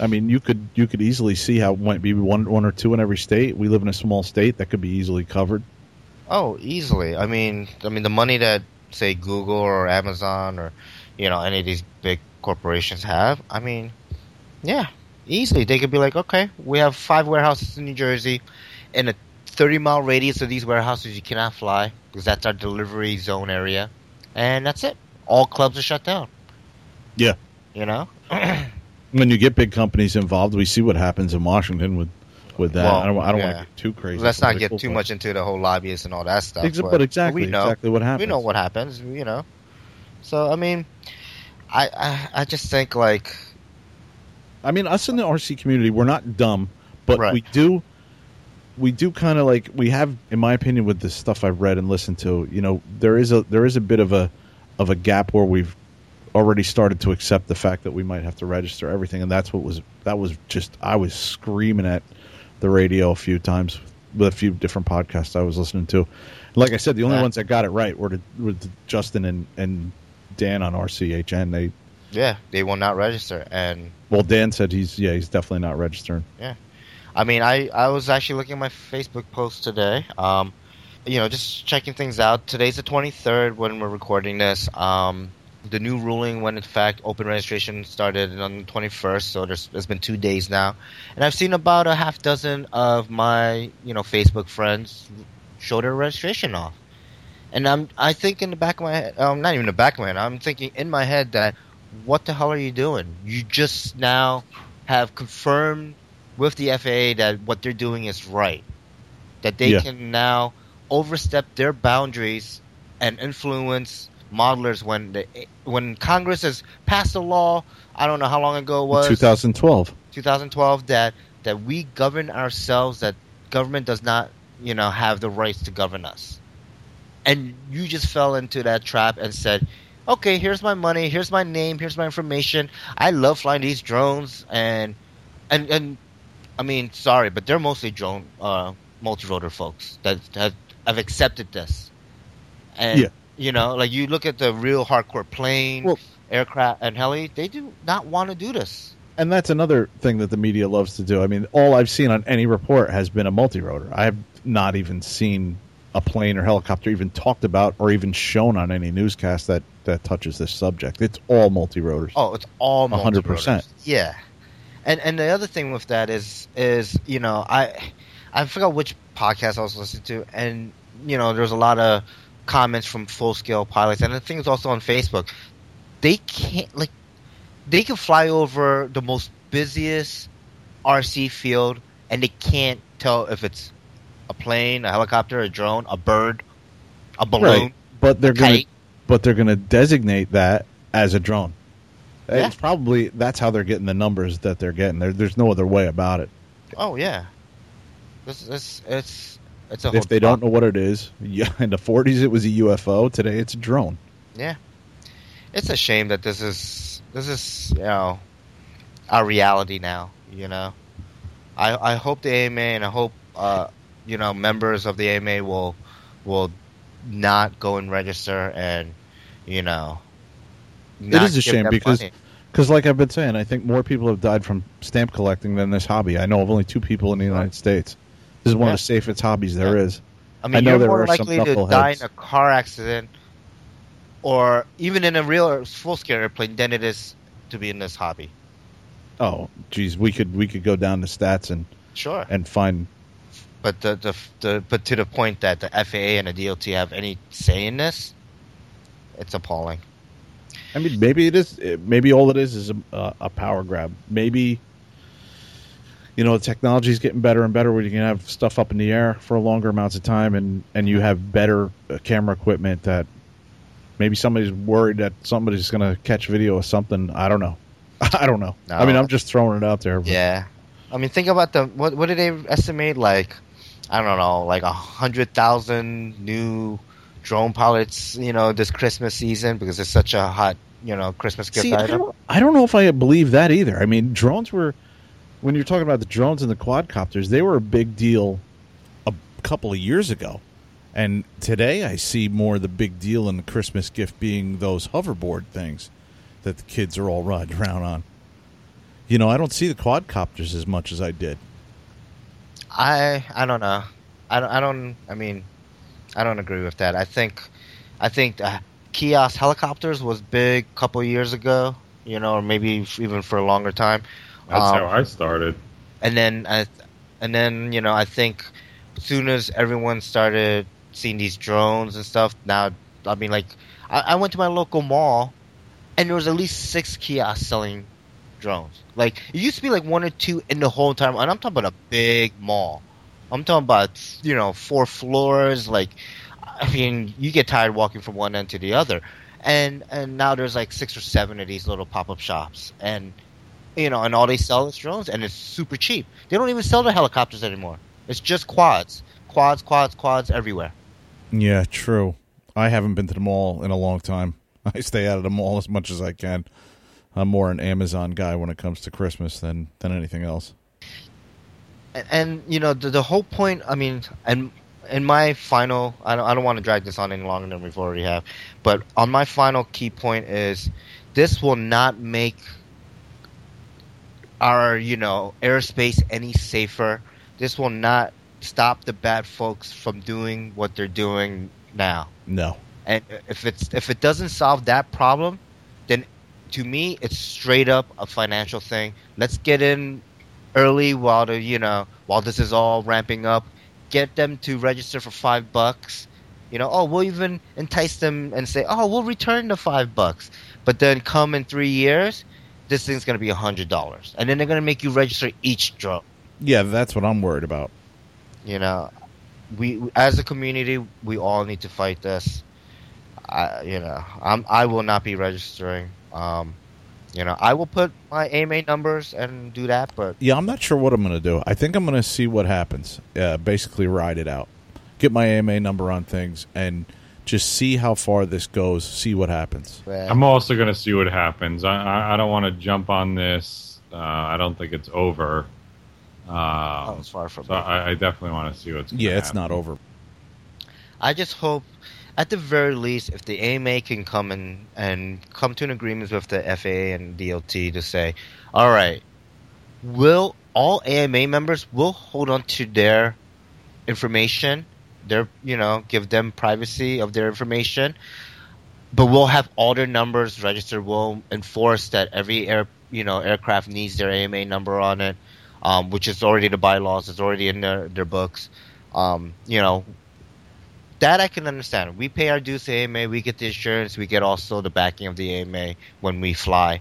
I mean, you could you could easily see how it might be one one or two in every state. We live in a small state that could be easily covered. Oh, easily. I mean, I mean, the money that say Google or Amazon or you know any of these big corporations have. I mean, yeah, easily they could be like, okay, we have five warehouses in New Jersey, in a 30 mile radius of these warehouses, you cannot fly because that's our delivery zone area, and that's it. All clubs are shut down. Yeah. You know. [CLEARS THROAT] When you get big companies involved, we see what happens in Washington with with that. Well, I don't, I don't yeah. want to get too crazy. Let's not get too but- much into the whole lobbyists and all that stuff. Exa- but exactly, we know, exactly what happens. We know what happens, you know. So I mean, I I, I just think like I mean, us in the RC community, we're not dumb, but Right. we do, we do kind of like we have, in my opinion, with the stuff I've read and listened to. You know, there is a there is a bit of a of a gap where we've already started to accept the fact that we might have to register everything, and that's what was that was just I was screaming at the radio a few times with a few different podcasts I was listening to, Like I said, the only Yeah. ones that got it right were, the, were the Justin and, and Dan on RCHN. They Yeah, they will not register, and well, Dan said he's yeah he's definitely not registering. Yeah, I mean, I, I was actually looking at my Facebook post today. Um, you know, just checking things out. Today's the 23rd when we're recording this. Um, the new ruling when in fact. Open registration started on the 21st, so there's, it's been two days now. And I've seen about a half dozen of my, you know, Facebook friends show their registration off. And I'm, I think in the back of my head, um, not even the back of my head, I'm thinking in my head that, what the hell are you doing? You just now have confirmed with the FAA that what they're doing is right. That they Yeah. can now overstep their boundaries and influence modelers when the when Congress has passed a law. I don't know how long ago it was 2012. 2012 that that we govern ourselves. That government does not you know have the rights to govern us. And you just fell into that trap and said, "Okay, here's my money. Here's my name. Here's my information. I love flying these drones and and and I mean, sorry, but they're mostly drone uh, multi-rotor folks that have, have accepted this. And Yeah. You know, like you look at the real hardcore plane, Well- aircraft, and heli, they do not want to do this. And that's another thing that the media loves to do. I mean, all I've seen on any report has been a multi-rotor. I have not even seen a plane or helicopter even talked about or even shown on any newscast that that touches this subject. It's all multi-rotors. Oh, it's all hundred multi-rotors. percent. Yeah, and and the other thing with that is is you know I I forgot which podcast I was listening to, and you know there's a lot of comments from full scale pilots, and the thing is also on Facebook. They can't like they can fly over the most busiest RC field, and they can't tell if it's a plane, a helicopter, a drone, a bird, a balloon, Right. But they're going to but they're going to designate that as a drone. Yeah. It's probably that's how they're getting the numbers that they're getting. There, there's no other way about it. Oh yeah, this it's it's it's a If they don't know what it is, yeah, [LAUGHS] in the 40s it was a UFO. Today it's a drone. Yeah, it's a shame that this is this is you know our reality now. You know, I I hope the AMA and I hope uh you know members of the AMA will will not go and register and you know. not is a shame because- money. Because, like I've been saying, I think more people have died from stamp collecting than this hobby. I know of only two people in the United States. This is one Yeah. of the safest hobbies there Yeah. is. I mean, I know you're more likely to die in a car accident or even in a real full scale airplane than it is to be in this hobby. Oh, geez, we could we could go down the stats and Sure. and find. But the, the the but to the point that the FAA and the DOT have any say in this, it's appalling. I mean, maybe it is. Maybe all it is is a, a power grab. Maybe. You know, the technology is getting better and better where you can have stuff up in the air for longer amounts of time and, and you have better uh, camera equipment that maybe somebody's worried that somebody's going to catch video of something. I don't know. [LAUGHS] I don't know. I mean, I'm just throwing it out there. but- Yeah, I mean, think about the what what did they estimate? Like, I don't know, like a hundred thousand new drone pilots, you know, this Christmas season because it's such a hot, you know, Christmas gift See, I don't, I don't know if I believe that either. I mean, drones were, when you're talking about the drones and the quadcopters, they were a big deal a couple of years ago. And today I see more the big deal in the Christmas gift being those hoverboard things that the kids are all riding around on. You know, I don't see the quadcopters as much as I did. I I don't know. I don't. I don't. I mean, I don't agree with that. I think, I think uh, kiosk helicopters was big a couple years ago. You know, or maybe even for a longer time. That's Um, how I started. and then I, and then you know I think as soon as everyone started seeing these drones and stuff, now I mean like I, I went to my local mall, and there was at least six kiosks selling drones. Like it used to be like one or two in the whole time, and I'm talking about a big mall. I'm talking about you know four floors. Like I mean, you get tired walking from one end to the other, and and now there's like six or seven of these little pop up shops, and you know, and all they sell is drones, and it's super cheap. They don't even sell the helicopters anymore. It's just quads, quads, quads, quads everywhere. Yeah, true. I haven't been to the mall in a long time. [LAUGHS] I stay out of the mall as much as I can. I'm more an Amazon guy when it comes to Christmas than than anything else. And, and you know, the, the whole point. I mean, and in my final, I don't, I don't want to drag this on any longer than we've already have, but on my final key point is this will not make our, you know, airspace any safer. This will not stop the bad folks from doing what they're doing now. No. And if it's if it doesn't solve that problem, then to me it's straight up a financial thing. Let's get in early while the you know while this is all ramping up. Get them to register for five bucks. You know, oh, we'll even entice them and say, oh, we'll return the five bucks. But then come in three years, this thing's gonna be a hundred dollars, and then they're gonna make you register each drone. Yeah, that's what I'm worried about. You know, we as a community, we all need to fight this. I, you know, I'm I will not be registering. Um, you know, I will put my AMA numbers and do that, but Yeah, I'm not sure what I'm going to do. I think I'm going to see what happens. Uh, basically, ride it out. Get my AMA number on things and just see how far this goes. See what happens. I'm also going to see what happens. I, I, I don't want to jump on this. Uh, I don't think it's over. oh, Um, it's far from. so I, I definitely want to see what's. gonna Yeah, it's happen. not over. I just hope, at the very least, if the AMA can come and and come to an agreement with the FAA and DOT to say, all right, will all AMA members will hold on to their information, their you know, give them privacy of their information, but we'll have all their numbers registered. We'll enforce that every air you know aircraft needs their AMA number on it, um, which is already the bylaws. It's already in their their books. Um, you know, that I can understand. We pay our dues to AMA, we get the insurance, we get also the backing of the AMA when we fly.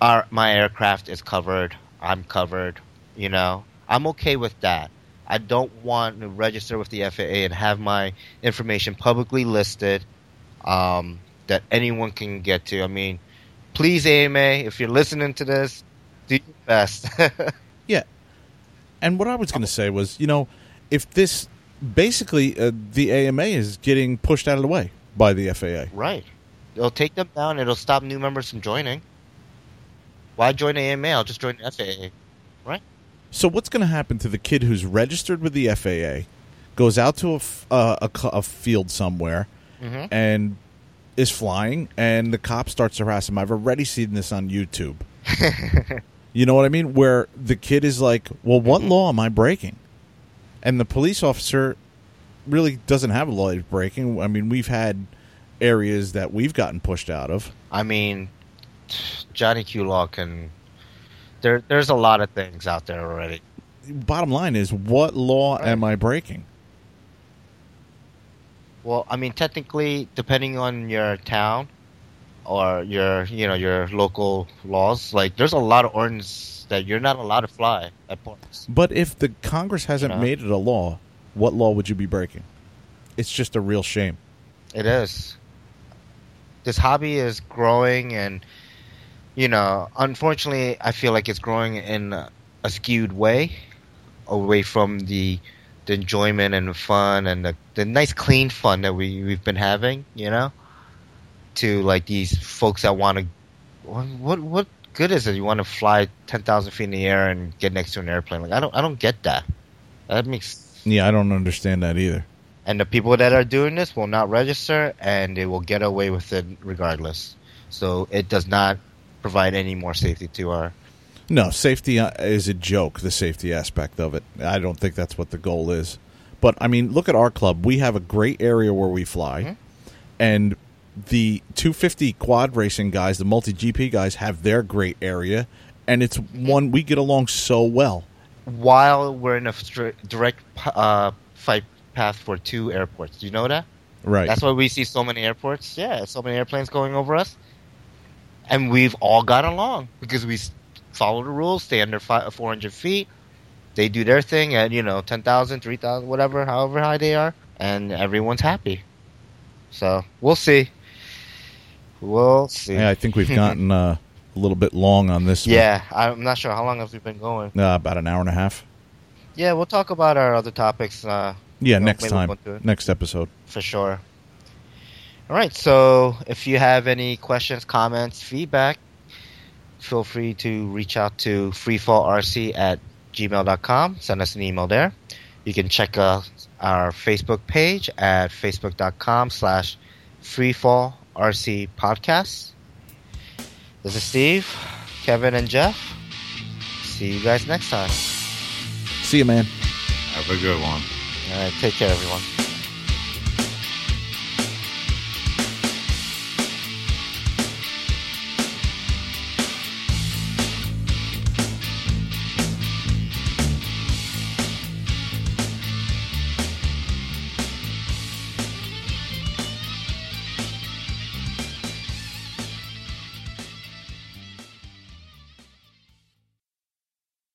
Our my aircraft is covered. I'm covered. You know, I'm okay with that. I don't want to register with the FAA and have my information publicly listed um, that anyone can get to. I mean, please AMA, if you're listening to this, do your best. [LAUGHS] Yeah. And what I was going to say was, you know, if this basically uh, the AMA is getting pushed out of the way by the FAA. Right. It'll take them down. It'll stop new members from joining. Why join AMA? I'll just join FAA. So what's going to happen to the kid who's registered with the FAA, goes out to a, f- uh, a, a field somewhere, Mm-hmm. and is flying, and the cop starts to harass him? I've already seen this on YouTube. [LAUGHS] You know what I mean? Where the kid is like, "Well, what law am I breaking?" And the police officer really doesn't have a law he's breaking. I mean, we've had areas that we've gotten pushed out of. I mean, Johnny Q Law can. There, there's a lot of things out there already. Bottom line is, what law Right. am I breaking? Well, I mean, technically, depending on your town or your, you know, your local laws, like there's a lot of ordinances that you're not allowed to fly at ports. But if the Congress hasn't You know? made it a law, what law would you be breaking? It's just a real shame. It is. This hobby is growing, and you know, unfortunately, I feel like it's growing in a, a skewed way, away from the the enjoyment and the fun and the, the nice clean fun that we we've been having. You know, to like these folks that want to. What, what what good is it? You want to fly ten thousand feet in the air and get next to an airplane? Like I don't I don't get that. That makes Yeah, I don't understand that either. and the people that are doing this will not register and they will get away with it regardless. So it does not provide any more safety to our. No, safety uh, is a joke, the safety aspect of it. I don't think that's what the goal is. But, I mean, look at our club. We have a great area where we fly, Mhm. and the 250 quad racing guys, the multi GP guys, have their great area, and it's one we get along so well. While we're in a direct uh, fight path for two airports, do you know that? Right. That's why we see so many airports. Yeah, so many airplanes going over us, and we've all got along because we follow the rules, stay under fi 400 feet. They do their thing at you know 10,000, 3,000, whatever, however high they are, and everyone's happy. So we'll see. We'll see. yeah, I think we've [LAUGHS] gotten uh, a little bit long on this one. Yeah, I'm not sure how long have we been going. Uh, about an hour and a half. Yeah, we'll talk about our other topics uh, Yeah, Well, next maybe we'll time. it. Next episode. for sure. All right, so if you have any questions, comments, feedback, feel free to reach out to freefallrc at gmail.com. Send us an email there. You can check uh, our Facebook page at facebook.com slash freefallrc podcast. This is Steve, Kevin, and Jeff. See you guys next time. See you, man. Have a good one. All right, take care, everyone.